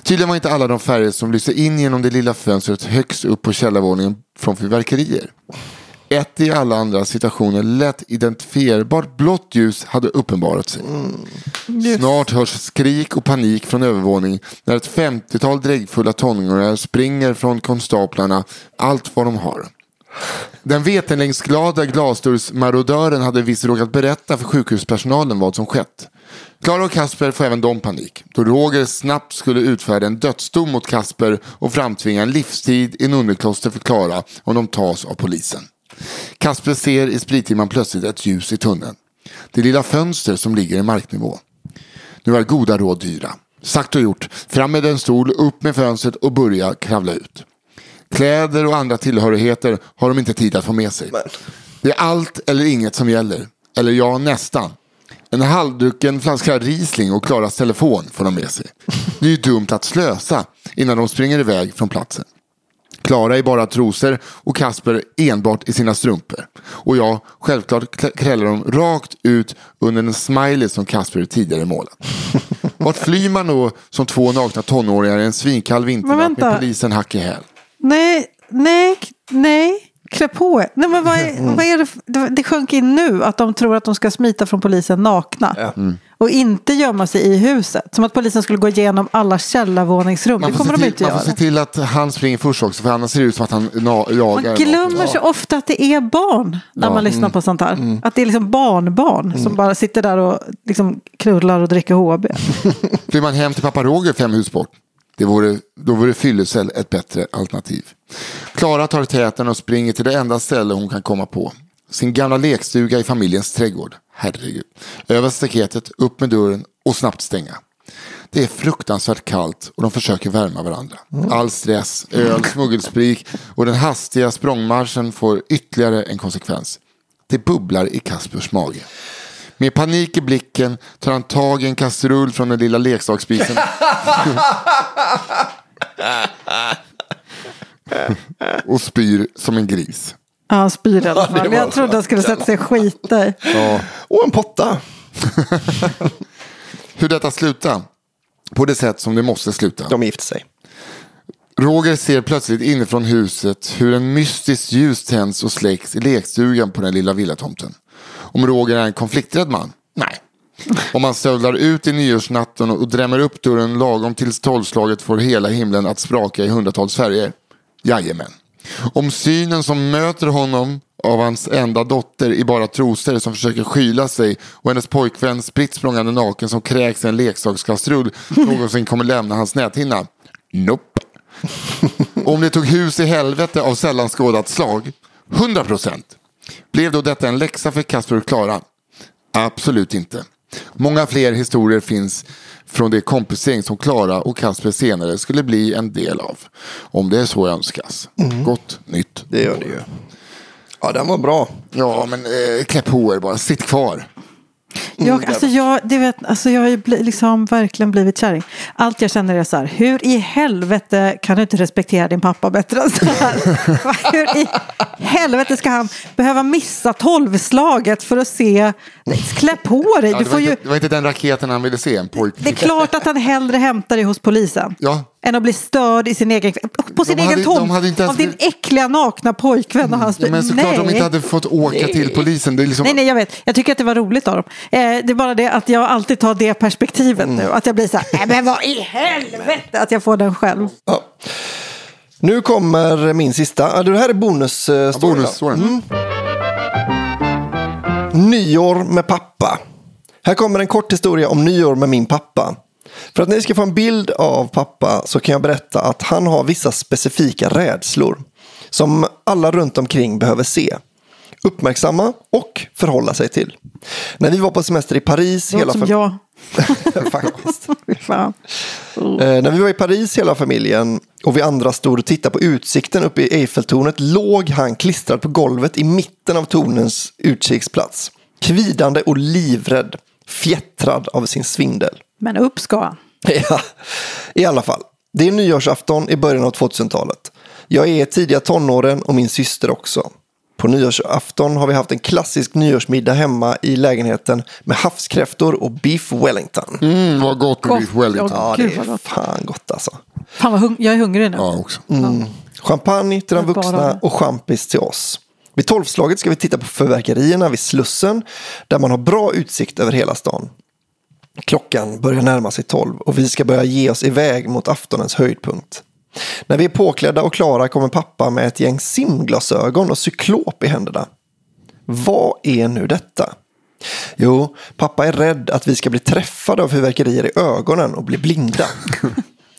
Tydligen var inte alla de färger som lyste in genom det lilla fönstret högst upp på källarvåningen från fyrverkerier. Ett i alla andra situationer lätt identifierbart blått ljus hade uppenbarat sig. Snart hörs skrik och panik från övervåningen när ett femtiotal dräggfulla tonåringar springer från konstaplarna, allt vad de har. Den vetenlängdsglada glasdörrsmarodören hade visst råkat berätta för sjukhuspersonalen vad som skett. Klara och Kasper får även de panik. Då Roger snabbt skulle utfärda en dödsdom mot Kasper och framtvinga en livstid i en underkloster för Klara om de tas av polisen. Kasper ser i sprittimman plötsligt ett ljus i tunneln. Det lilla fönster som ligger i marknivå. Nu är goda råd dyra. Sagt och gjort. Fram med en stol, upp med fönstret och börja kravla ut. Kläder och andra tillhörigheter har de inte tid att få med sig. Det är allt eller inget som gäller. Eller ja, nästan. En halvdrucken flaska Riesling och Klaras telefon får de med sig. Det är ju dumt att slösa innan de springer iväg från platsen. Klara i bara trosor och Kasper enbart i sina strumpor. Och jag, självklart klä- krällar de rakt ut under en smiley som Kasper tidigare målat. Vart flyr man då som två nakna tonåringar i en svinkall vinternatt med polisen hack i häl? Nej, nej, nej. Klä på er. Nej, men vad är, vad är det, det, sjönk in nu att de tror att de ska smita från polisen nakna. Och inte gömma sig i huset. Som att polisen skulle gå igenom alla källarvåningsrum. Det Man kommer se de till, inte man göra. får se till att han springer först också för annars ser det ut som att han na- jagar. Man glömmer så ofta att det är barn när man lyssnar på sånt här. Att det är liksom barnbarn som bara sitter där och liksom krullar och dricker HB. Flyr man hem till pappa Roger fem hus bort, det vore, då vore fyllecell ett bättre alternativ. Klara tar täten och springer till det enda ställe hon kan komma på. Sin gamla lekstuga i familjens trädgård. Herregud. Över staketet, upp med dörren och snabbt stänga. Det är fruktansvärt kallt och de försöker värma varandra. All stress, öl, smuggelsprik och den hastiga språngmarschen får ytterligare en konsekvens. Det bubblar i Kaspers mage. Med panik i blicken tar han tag i en kastrull från den lilla leksaksspisen. och spyr som en gris. Ja, han spyr i alla Ja, fall. Jag trodde han skulle sätta sig och skita i. Och en potta. Hur detta slutar? På det sätt som det måste sluta. De gifte sig. Roger ser plötsligt inifrån huset hur en mystiskt ljus tänds och släcks i lekstugan på den lilla villatomten. Om Roger är en konflikträdd man? Nej. Om han stövlar ut i nyårsnatten och drämmer upp dörren lagom tills tolvslaget får hela himlen att spraka i hundratals färger? Jajamän. Om synen som möter honom av hans enda dotter i bara trosor som försöker skyla sig och hennes pojkvän spritt språngande naken som kräks i en leksakskastrull någonsin kommer lämna hans näthinna? Nope. Om det tog hus i helvete av sällan skådat slag, 100 procent. Blev då detta en läxa för Kasper och Klara? Absolut inte. Många fler historier finns från det kompisgäng som Klara och Kasper senare skulle bli en del av. Om det är så önskas. Gott nytt. Det gör det ju. Ja, den var bra. Ja, men eh, på er bara. Sitt kvar. Jag, alltså jag, det vet, alltså jag har ju liksom verkligen blivit kärring. Allt jag känner är så här, hur i helvete kan du inte respektera din pappa bättre än så här? Hur i helvete ska han behöva missa tolvslaget för att se? Klä på dig, Ja, du det, får var ju... inte, det var inte den raketen han ville se. En pojk. Det är klart att han hellre hämtar dig hos polisen. Ja. Än att bli störd i sin egen, på sin De egen tomt ens av din äckliga nakna pojkvän. Och hans... Ja, men såklart Nej. de inte hade fått åka till polisen. Det är liksom... Nej, nej, jag vet. Jag tycker att det var roligt av dem. Eh, det är bara det att jag alltid tar det perspektivet nu. Att jag blir så här, nej men vad i helvete att jag får den själv. Ja. Nu kommer min sista. Det här är bonus. Ja, då. bonusstoryn. Nyår med pappa. Här kommer en kort historia om nyår med min pappa. För att ni ska få en bild av pappa så kan jag berätta att han har vissa specifika rädslor som alla runt omkring behöver se, uppmärksamma och förhålla sig till. När vi var på semester i Paris, Det låter som jag. Faktiskt. Fan. Eh, när vi var i Paris hela familjen och vi andra stod och tittade på utsikten uppe i Eiffeltornet låg han klistrad på golvet i mitten av tornens utkiksplats. Kvidande och livrädd, fjättrad av sin svindel. Men upp ska han. Ja, i alla fall. Det är nyårsafton i början av 2000-talet. Jag är i tidiga tonåren och min syster också. På nyårsafton har vi haft en klassisk nyårsmiddag hemma i lägenheten med havskräftor och beef wellington. Mm, vad gott med beef wellington. Ja. Det är gott. fan gott alltså. Fan vad hung- jag är hungrig nu. Ja, också. Champagne till de vuxna och champis till oss. Vid tolvslaget ska vi titta på förverkerierna vid Slussen där man har bra utsikt över hela stan. Klockan börjar närma sig tolv och vi ska börja ge oss iväg mot aftonens höjdpunkt. När vi är påklädda och klara kommer pappa med ett gäng simglasögon och cyklop i händerna. Vad är nu detta? Jo, pappa är rädd att vi ska bli träffade av fyrverkerier i ögonen och bli blinda.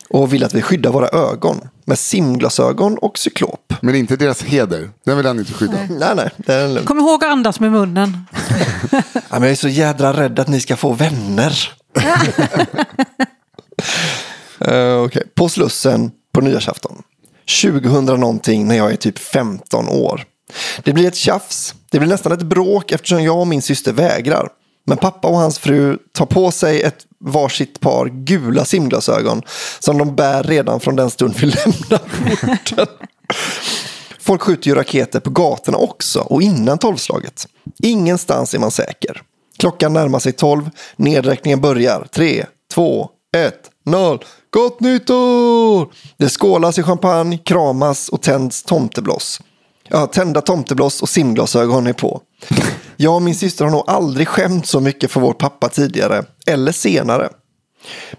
Och vill att vi skyddar våra ögon med simglasögon och cyklop. Men inte deras heder. Den vill han inte skydda. Nej, nej, det är lugnt. Kom ihåg att andas med munnen. Ja, men jag är så jädra rädd att ni ska få vänner. uh, okay. På Slussen på nyårsafton. 2000 någonting när jag är typ 15 år. Det blir ett tjafs. Det blir nästan ett bråk eftersom jag och min syster vägrar. Men pappa och hans fru tar på sig ett varsitt par gula simglasögon som de bär redan från den stund vi lämnar porten. Folk skjuter ju raketer på gatorna också och innan tolvslaget. Ingenstans är man säker. Klockan närmar sig tolv, nedräkningen börjar. Tre, två, ett, noll. Gott nytt år! Det skålas i champagne, kramas och tänds tomtebloss. Ja, tända tomtebloss och simglasögon är på. Jag och min syster har nog aldrig skämt så mycket för vår pappa tidigare, eller senare.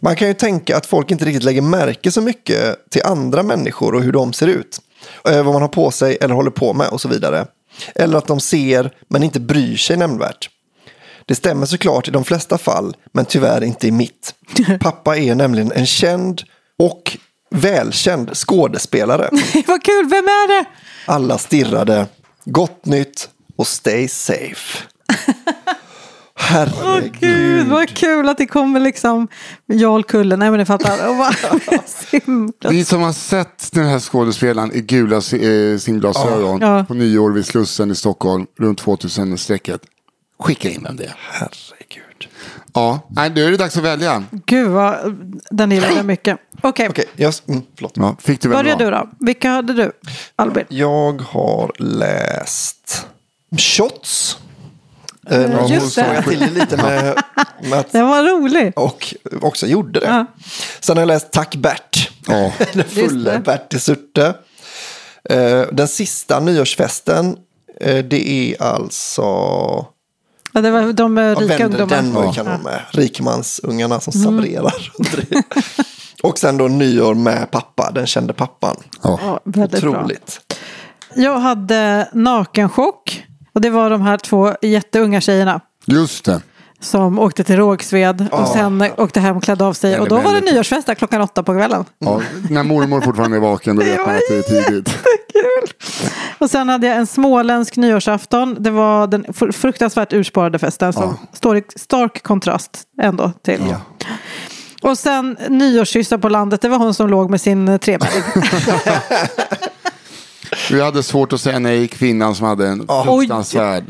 Man kan ju tänka att folk inte riktigt lägger märke så mycket till andra människor och hur de ser ut. Eh, Vad man har på sig eller håller på med och så vidare. Eller att de ser men inte bryr sig nämnvärt. Det stämmer såklart i de flesta fall, men tyvärr inte i mitt. Pappa är nämligen en känd och välkänd skådespelare. Vad kul, vem är det? Alla stirrade. Gott nytt och stay safe. Åh gud, Herregud. vad kul att det kommer liksom Jarl Kulle. Nej men ni fattar. Och bara, Ni som har sett den här skådespelaren i gula eh, simglasögon Ja. på nyår vid Slussen i Stockholm runt 2000-strecket. Skicka in vem det är. Herregud. Ja, nej, då är det dags att välja. Gud vad den gillar jag mycket. Okej, Okej, jag, mm, förlåt. Ja, fick du börja du då. Vilka hade du, Albin? Jag har läst Shots. Eh, Ja, någon just det. till det lite med, med att, Den var rolig. och också gjorde det. Ja. Sen har jag läst Tack Bert. Ja. Den fulla det. Bertil Surte. Eh, Den sista nyårsfesten. eh, Det är alltså Ja, det var de eh, Ja, rika Vänder den ungdomarna. var Ja. kanon med. Rikmansungarna som Mm. sabrerar. och sen då nyår med pappa, den kände pappan. Ja, väldigt bra. Otroligt. Jag hade nakenchock. Och det var de här två jätteunga tjejerna. Just det. Som åkte till Rågsved och sen åkte hem och klädde av sig. Och då var det väldigt- nyårsfest där klockan åtta på kvällen. Ja, när mormor fortfarande är vaken då vet man att det är tidigt. Kul! Och sen hade jag en småländsk nyårsafton. Det var den fr- fruktansvärt ursparade festen som står i stark kontrast ändå till. Och sen nyårskyssar på landet. Det var hon som låg med sin eh. Vi hade svårt att säga nej, kvinnan som hade en fruktansvärd.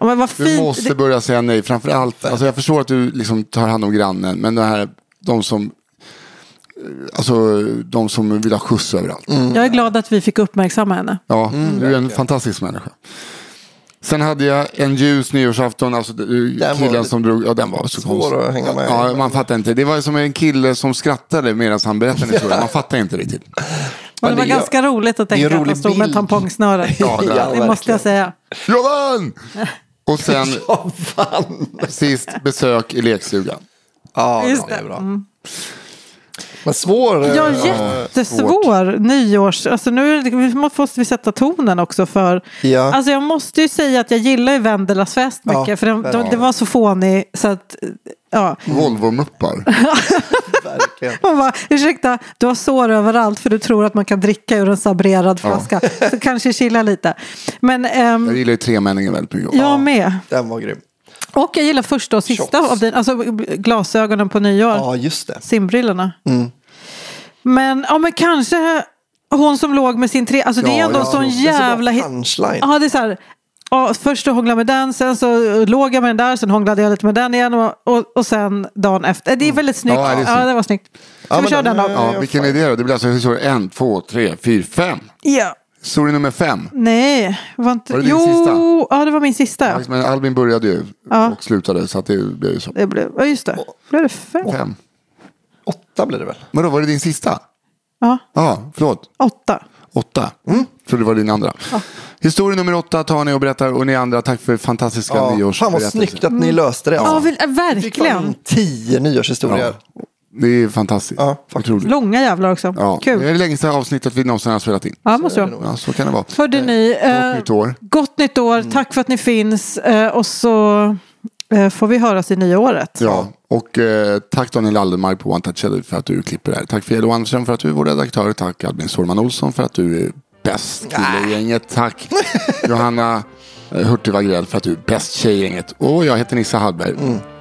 Ja, men vad Du fint. måste börja säga nej, framför allt. Alltså jag förstår att du liksom tar hand om grannen, men det här, de som, alltså de som vill ha skjuts överallt. Jag är glad att vi fick uppmärksamma henne. Ja, du är en fantastisk människa. Sen hade jag en ljus nyårsafton, alltså det- killen lite som drog, ja den var så svår konstig. att hänga med. Ja, man fattar inte. Det var som en kille som skrattade medan han berättade en historia. Man fattar inte riktigt. Och det det var är- ganska roligt att det tänka att han stod med bild. ett tampongsnöre. Ja, det- Ja, det måste jag säga. Jag vann! Och sen sist besök i lekstugan. Ja, Just det är det. bra. Mm. Men svår. eh, Ja, ja, jättesvår nyårs... Alltså nu det- måste vi sätta tonen också för... Ja. Alltså jag måste ju säga att jag gillar ju Wendelas fest mycket. Ja, för verkligen. det var så fånig så att... Ja. Volvo-muppar. verkligen. Man bara, ursäkta, du har sår överallt för du tror att man kan dricka ur en sabrerad flaska. Så kanske chilla lite. Men ehm, Jag gillar ju tremänningen väldigt mycket. jag med. Den var grym. Och jag gillar första och sista Shots. av din, alltså glasögonen på nyår. Ja, just det. Simbrillorna. Mm. Men, ja, men kanske hon som låg med sin tre... Alltså det är Ja, ändå ja. en sån Det är så jävla... punchline. Ja, det är så här. Ja, först så hånglade jag med den, sen så låg jag med den där, sen hånglade jag lite med den igen och, och, och sen dagen efter. Det är väldigt snyggt. Ja, Ja, det är det, snyggt. var snyggt. Ska Ja, vi men köra den då? Ja, vilken är det då? Det blir alltså historia en, två, tre, fyra, fem. Ja. Historia nummer fem. Nej, var inte... Var det din jo, sista? ja det var min sista. ja. Men Albin började ju Ja. och slutade så att det blev ju så. Det blev, ja, just det. Blev det fem? Fem. Åtta blir det väl? Vadå, var det din sista? Ja, Ja, förlåt. åtta. Åtta. Mm. Så det var din andra. Historia nummer åtta tar ni och berättar och ni andra, tack för fantastiska Ja, fan vad nyårsberättelser. snyggt att ni löste det. Ja, Alltså. vill, äh, verkligen. tio nyårshistorier. Det är fantastiskt. Ja, faktiskt. Otroligt. Långa jävlar också. Ja, det är Kul. det längsta avsnittet vi någonsin har spelat in. Ja, måste jag. Ja, så kan det vara. Hörde ni, eh, nytt år. Gott nytt år, tack för att ni finns. Eh, och så eh, får vi höras i nya året. Ja, och eh, tack Daniel Aldermark på One Touch Edit för att du klipper det här. Tack Fredrik Anderström för att du är vår redaktör. Tack Albin Sårman Olsson för att du är bäst kille i gänget. Tack Johanna eh, Hurtig Wagrell för att du är bäst tjej i gänget. Och jag heter Nissa Hallberg.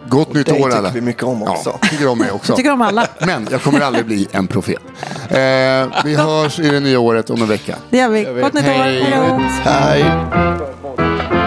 Gott nytt dig år tycker alla. vi mycket om också. Ja, tycker om mig också. Tycker om alla. Men jag kommer aldrig bli en profet. Eh, vi hörs i det nya året om en vecka. Det gör vi. Gott nytt år. Hej. Hej.